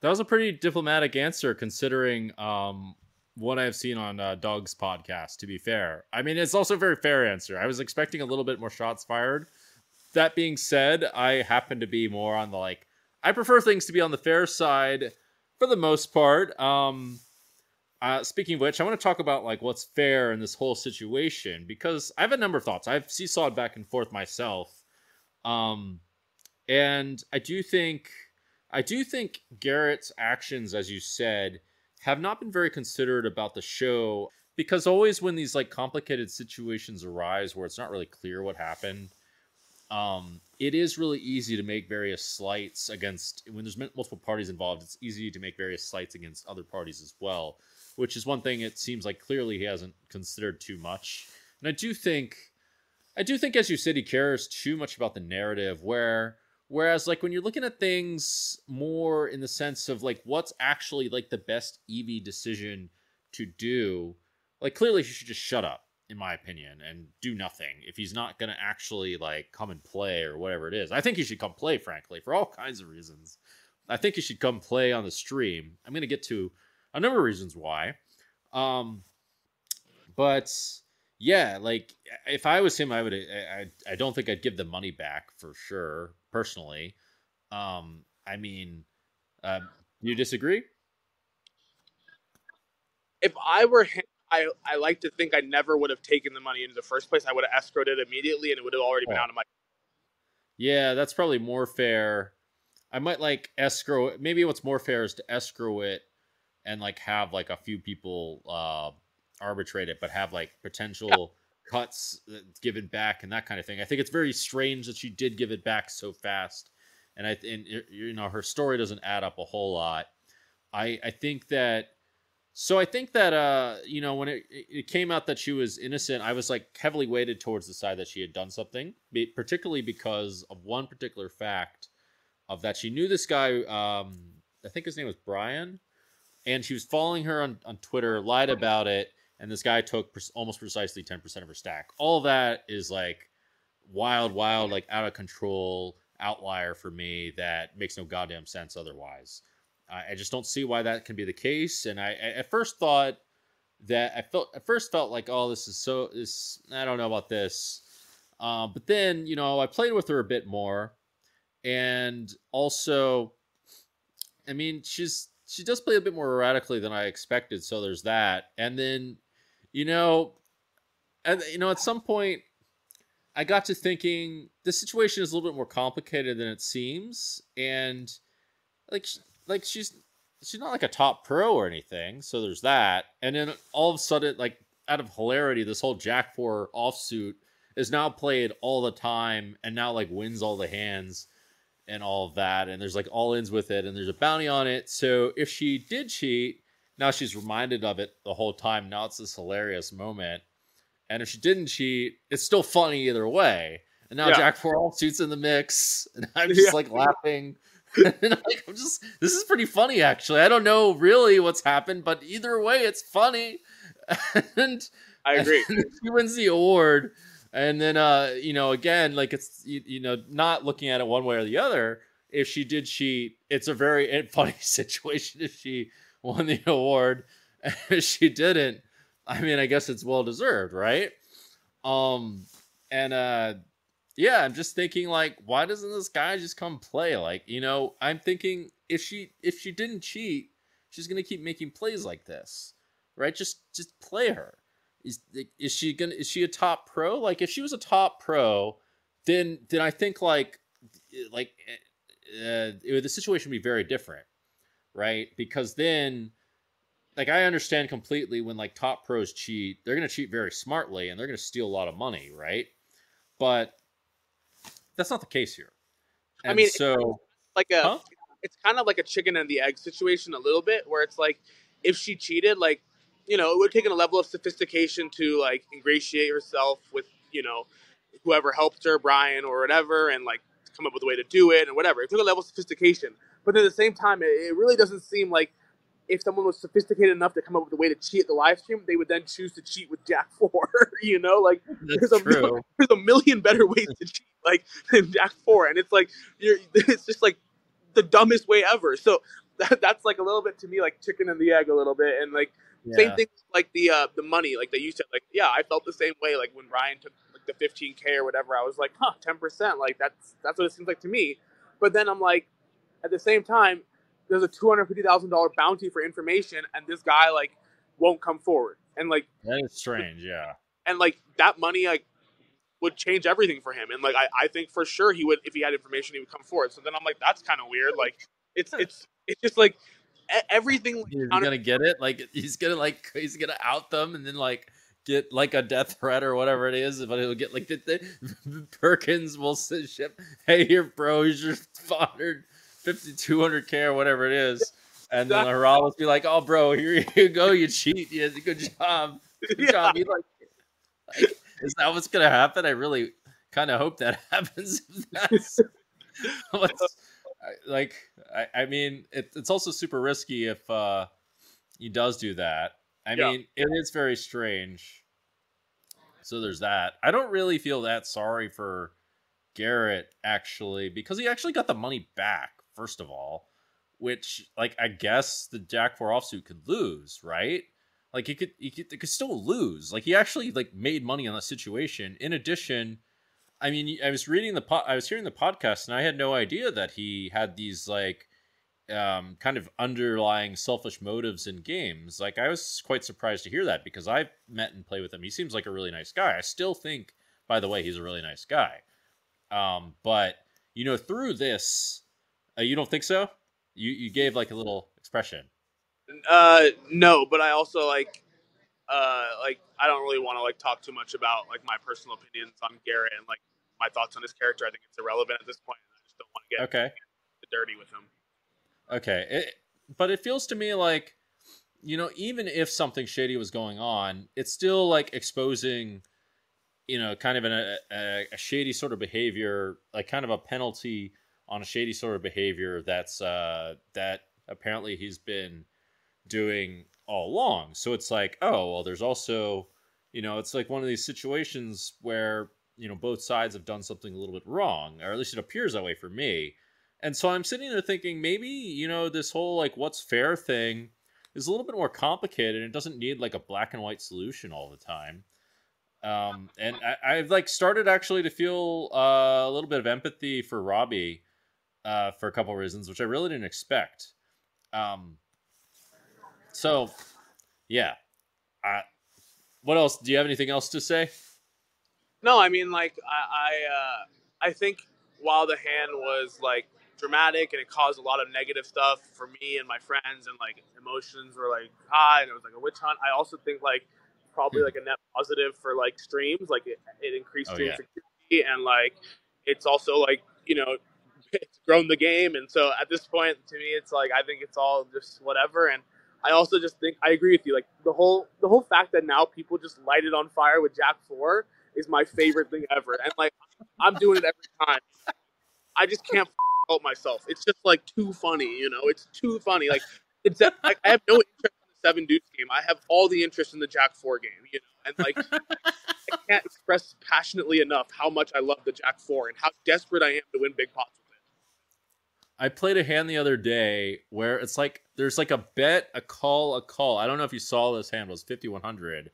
That was a pretty diplomatic answer, considering um, what I've seen on uh, Doug's podcast. To be fair, I mean it's also a very fair answer. I was expecting a little bit more shots fired. That being said, I happen to be more on the like. I prefer things to be on the fair side for the most part. Um, uh, speaking of which, I want to talk about like what's fair in this whole situation because I have a number of thoughts. I've seesawed back and forth myself, um, and I do think I do think Garrett's actions, as you said, have not been very considerate about the show because always when these like complicated situations arise where it's not really clear what happened, um, it is really easy to make various slights against when there's multiple parties involved. It's easy to make various slights against other parties as well which is one thing it seems like clearly he hasn't considered too much. And I do think, I do think, as you said, he cares too much about the narrative. Where, whereas, like when you're looking at things more in the sense of like what's actually like the best EV decision to do, like clearly he should just shut up, in my opinion, and do nothing if he's not gonna actually like come and play or whatever it is. I think he should come play, frankly, for all kinds of reasons. I think he should come play on the stream. I'm gonna get to a number of reasons why. Um, but yeah, like if I was him, I would. I, I don't think I'd give the money back for sure. Personally, um, I mean, uh, you disagree? If I were him, I I like to think I never would have taken the money in the first place. I would have escrowed it immediately, and it would have already been oh. out of my. Yeah, that's probably more fair. I might like escrow. Maybe what's more fair is to escrow it and like have like a few people uh arbitrate it, but have like potential yeah. cuts given back and that kind of thing. I think it's very strange that she did give it back so fast, and I and you know her story doesn't add up a whole lot. I I think that. So I think that uh you know when it it came out that she was innocent, I was like heavily weighted towards the side that she had done something, particularly because of one particular fact of that she knew this guy. Um, I think his name was Brian, and she was following her on, on Twitter, lied about it, and this guy took almost precisely 10% of her stack. All that is like wild, wild, like out of control outlier for me that makes no goddamn sense otherwise. I, I just don't see why that can be the case. And I, I at first thought that I felt at first felt like, oh, this is so this I don't know about this. Uh, but then, you know, I played with her a bit more. And also, I mean, she's she does play a bit more erratically than I expected. So there's that. And then, you know, and you know, at some point, I got to thinking the situation is a little bit more complicated than it seems, and like, like she's she's not like a top pro or anything. So there's that. And then all of a sudden, like out of hilarity, this whole Jack Four offsuit is now played all the time, and now like wins all the hands and all of that. And there's like all ins with it, and there's a bounty on it. So if she did cheat, now she's reminded of it the whole time. Now it's this hilarious moment. And if she didn't cheat, it's still funny either way. And now yeah. Jack Four suits in the mix, and I'm just yeah. like laughing. and like, I'm just this is pretty funny actually. I don't know really what's happened, but either way, it's funny. and I agree. And she wins the award and then, uh, you know, again, like it's you, you know, not looking at it one way or the other. If she did cheat, it's a very funny situation if she won the award. if she didn't, I mean, I guess it's well deserved, right? Um, and uh, yeah, I'm just thinking like, why doesn't this guy just come play? Like, you know, I'm thinking if she if she didn't cheat, she's gonna keep making plays like this, right? Just just play her is is she gonna is she a top pro? Like if she was a top pro, then then I think like like uh, it, the situation would be very different, right? Because then like I understand completely when like top pros cheat, they're gonna cheat very smartly and they're gonna steal a lot of money, right? But that's not the case here. And I mean, so like a huh? it's kind of like a chicken and the egg situation a little bit, where it's like if she cheated, like you know, it would take a level of sophistication to like ingratiate herself with, you know, whoever helped her, Brian or whatever, and like come up with a way to do it and whatever. It took a level of sophistication. But at the same time, it, it really doesn't seem like if someone was sophisticated enough to come up with a way to cheat the live stream, they would then choose to cheat with Jack Four. you know, like That's there's a million, there's a million better ways to cheat, like than Jack Four, and it's like you're it's just like the dumbest way ever. So that, that's like a little bit to me like chicken and the egg a little bit, and like same thing like the uh, the money, like that you said, like yeah, I felt the same way. Like when Ryan took like the 15k or whatever, I was like, huh, 10 percent, like that's that's what it seems like to me. But then I'm like, at the same time, there's a two hundred fifty thousand dollar bounty for information, and this guy like won't come forward, and like That is strange. Yeah. and like that money like would change everything for him, and like I, I think for sure he would if he had information he would come forward. So then I'm like, that's kind of weird. Like it's it's it's just like e- everything. like, He's counter- gonna get it. Like he's gonna like he's gonna out them and then like get like a death threat or whatever it is. But he'll get like the, the Perkins will s- ship. Hey, here, bro. Here's your 550, 200 k or whatever it is. And then Exactly. Haral will be like, "Oh, bro, here you go. You cheat. Yeah, good job. Good Yeah. job." He like, like, is that what's gonna happen? I really kind of hope that happens. Like. I, I mean, it, it's also super risky if uh, he does do that. I Yeah. mean, it is very strange. So there's that. I don't really feel that sorry for Garrett actually because he actually got the money back. First of all, which like I guess the Jack Four offsuit could lose, right? Like he could, he could, he could still lose. Like he actually like made money on the situation. In addition, I mean, I was reading the po- I was hearing the podcast, and I had no idea that he had these like um, kind of underlying selfish motives in games. Like I was quite surprised to hear that because I've met and played with him. He seems like a really nice guy. I still think, by the way, he's a really nice guy. Um, but you know, through this, uh, you don't think so? You you gave like a little expression. Uh, no, but I also like, uh, like I don't really want to like talk too much about like my personal opinions on Garrett and like my thoughts on his character. I think it's irrelevant at this point. I just don't want to get Okay. dirty with him. Okay, it, but it feels to me like, you know, even if something shady was going on, it's still like exposing, you know, kind of an, a, a, a shady sort of behavior, like kind of a penalty on a shady sort of behavior that's uh, that apparently he's been doing all along. So it's like, oh, well, there's also, you know, it's like one of these situations where you know both sides have done something a little bit wrong, or at least it appears that way for me. And so I'm sitting there thinking maybe, you know, this whole like what's fair thing is a little bit more complicated and it doesn't need like a black and white solution all the time. Um, and I, I've like started actually to feel uh, a little bit of empathy for Robbi uh, for a couple reasons, which I really didn't expect. Um, so, yeah. Uh, what else? Do you have anything else to say? No, I mean like I I, uh, I think while the hand was like dramatic and it caused a lot of negative stuff for me and my friends and like emotions were like high and it was like a witch hunt. I also think like probably Hmm. like a net positive for like streams. Like it, it increased Oh, stream yeah. security and like it's also like you know it's grown the game. And so at this point, to me, it's like I think it's all just whatever. And I also just think I agree with you. Like the whole the whole fact that now people just light it on fire with Jack Four is my favorite thing ever. And like I'm doing it every time. I just can't help myself. It's just like too funny, you know. It's too funny. Like it's like, I have no interest in the Seven Dudes game. I have all the interest in the Jack Four game, you know. And like I can't express passionately enough how much I love the Jack Four and how desperate I am to win big pots with it. I played a hand the other day where it's like there's like a bet, a call, a call. I don't know if you saw this hand it was 5100.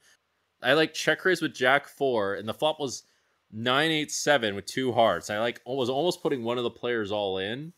I like check raise with Jack 4 and the flop was 987 with two hearts. I like was almost putting one of the players all in.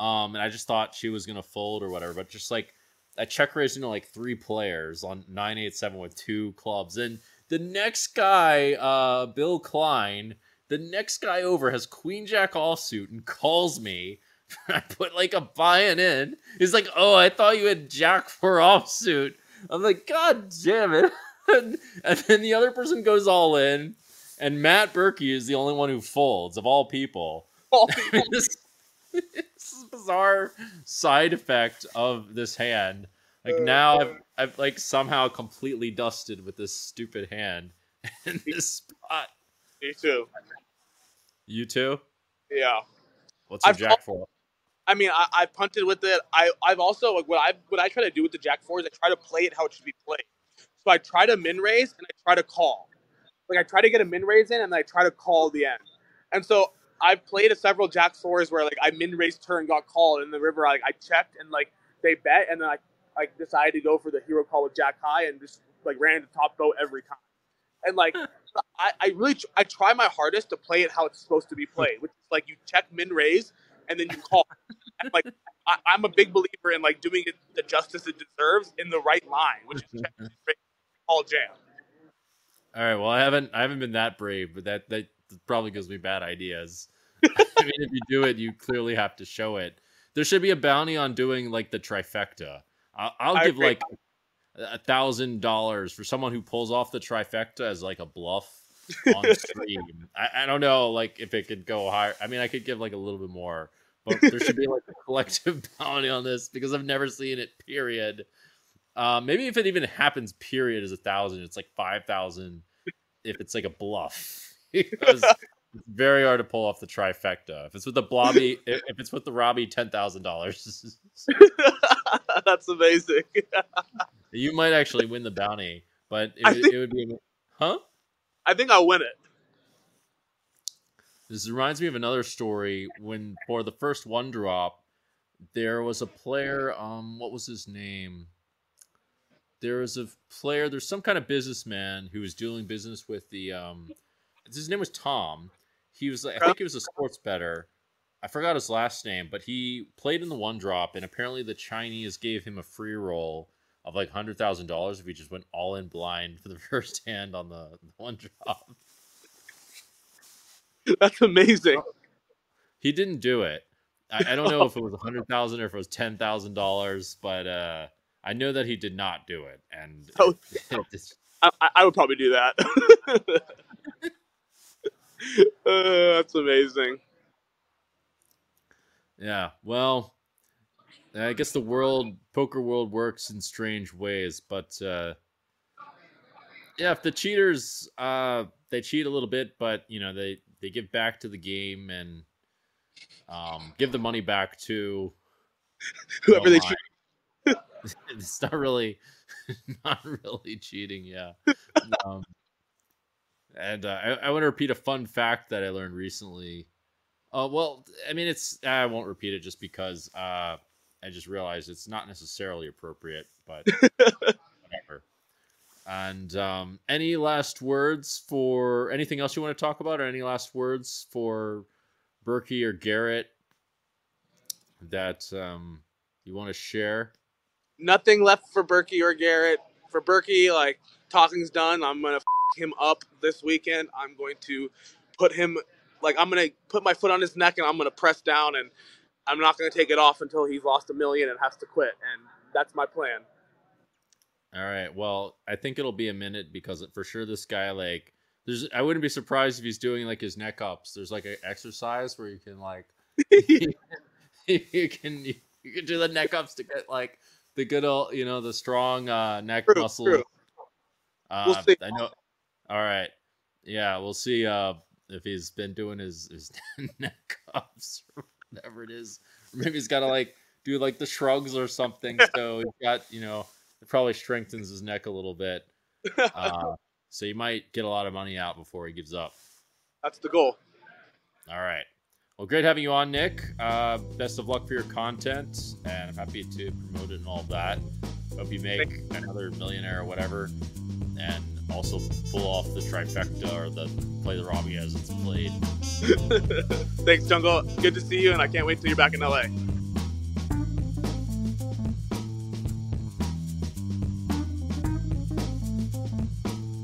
Um and I just thought she was to fold or whatever, but just like I check raised into like three players on 987 with two clubs. And the next guy, uh Bill Klein, the next guy over has Queen Jack offsuit and calls me I put like a buy-in in. He's like, "Oh, I thought you had Jack for offsuit." I'm like, "God damn it!" and, and then the other person goes all in, and Matt Berkey is the only one who folds of all people. All I mean, this, this is a bizarre side effect of this hand. Like uh, now, I've, I've like somehow completely dusted with this stupid hand in this spot. Me too. You too? Yeah. What's your I've Jack for? I mean, I, I punted with it. I I've also like what I what I try to do with the Jack Four is I try to play it how it should be played. So I try to min raise and I try to call. Like I try to get a min raise in and then I try to call the end. And so I've played a several Jack Fours where like I min raised turn got called in the river. Like I checked and like they bet and then I like decided to go for the hero call with Jack High and just like ran the top boat every time. And like I, I really I try my hardest to play it how it's supposed to be played, which is like you check min raise and then you call. and, like I, I'm a big believer in like doing it the justice it deserves in the right line, which is call jam. All right. Well, I haven't I haven't been that brave, but that that probably gives me bad ideas. I mean, if you do it, you clearly have to show it. There should be a bounty on doing like the trifecta. I'll, I'll give like a thousand dollars for someone who pulls off the trifecta as like a bluff on stream. I, I don't know, like if it could go higher. I mean, I could give like a little bit more, there should be like a collective bounty on this because I've never seen it. Period. Uh, maybe if it even happens, period is a thousand. It's like five thousand if it's like a bluff because it's very hard to pull off the trifecta. If it's with the blobby, if it's with the Robbi, ten thousand dollars. That's amazing. You might actually win the bounty, but it, think- it would be, huh? I think I'll win it. This reminds me of another story when for the first one drop, there was a player. Um, what was his name? There was a player. There's some kind of businessman who was doing business with the. Um, his name was Tom. He was. I think he was a sports better. I forgot his last name, but he played in the one drop, and apparently the Chinese gave him a free roll of like hundred thousand dollars if he just went all in blind for the first hand on the, the one drop. That's amazing. He didn't do it. I, I don't know if it was a hundred thousand or if it was ten thousand dollars, but uh, I know that he did not do it. And Oh. it's- I, I- I would probably do that. Uh, that's amazing. yeah, well, I guess the world poker world works in strange ways, but uh, yeah, if the cheaters uh, they cheat a little bit, but you know they they give back to the game and um, give the money back to Whoever they cheat. it's not really not really cheating yeah. Um, and uh, I, I want to repeat a fun fact that i learned recently. Uh, well i mean it's i won't repeat it just because uh, i just realized it's not necessarily appropriate but and um, any last words for anything else you want to talk about or any last words for berkey or garrett that um, you want to share Nothing left for Berkey or Garrett. For Berkey, like talking's done. I'm gonna f- him up this weekend. I'm going to put him like I'm gonna put my foot on his neck and I'm gonna press down and I'm not gonna take it off until he's lost a million and has to quit. And that's my plan. All right. Well, I think it'll be a minute because for sure this guy like there's I wouldn't be surprised if he's doing like his neck ups. There's like an exercise where you can like you can you can do the neck ups to get like the good old you know the strong uh neck True, muscle. true. Uh, We'll. I know. All right. Yeah, we'll see uh if he's been doing his his neck ups or whatever it is. Or maybe he's got to like do like the shrugs or something. So he's got you know it probably strengthens his neck a little bit. Uh, so you might get a lot of money out before he gives up. That's the goal. All right. Well, great having you on, Nik. Uh, best of luck for your content, and I'm happy to promote it and all that. Hope you make another millionaire or whatever, and also pull off the trifecta or the play the Robbi as it's played. Thanks, Jungle. Good to see you, and I can't wait till you're back in LA.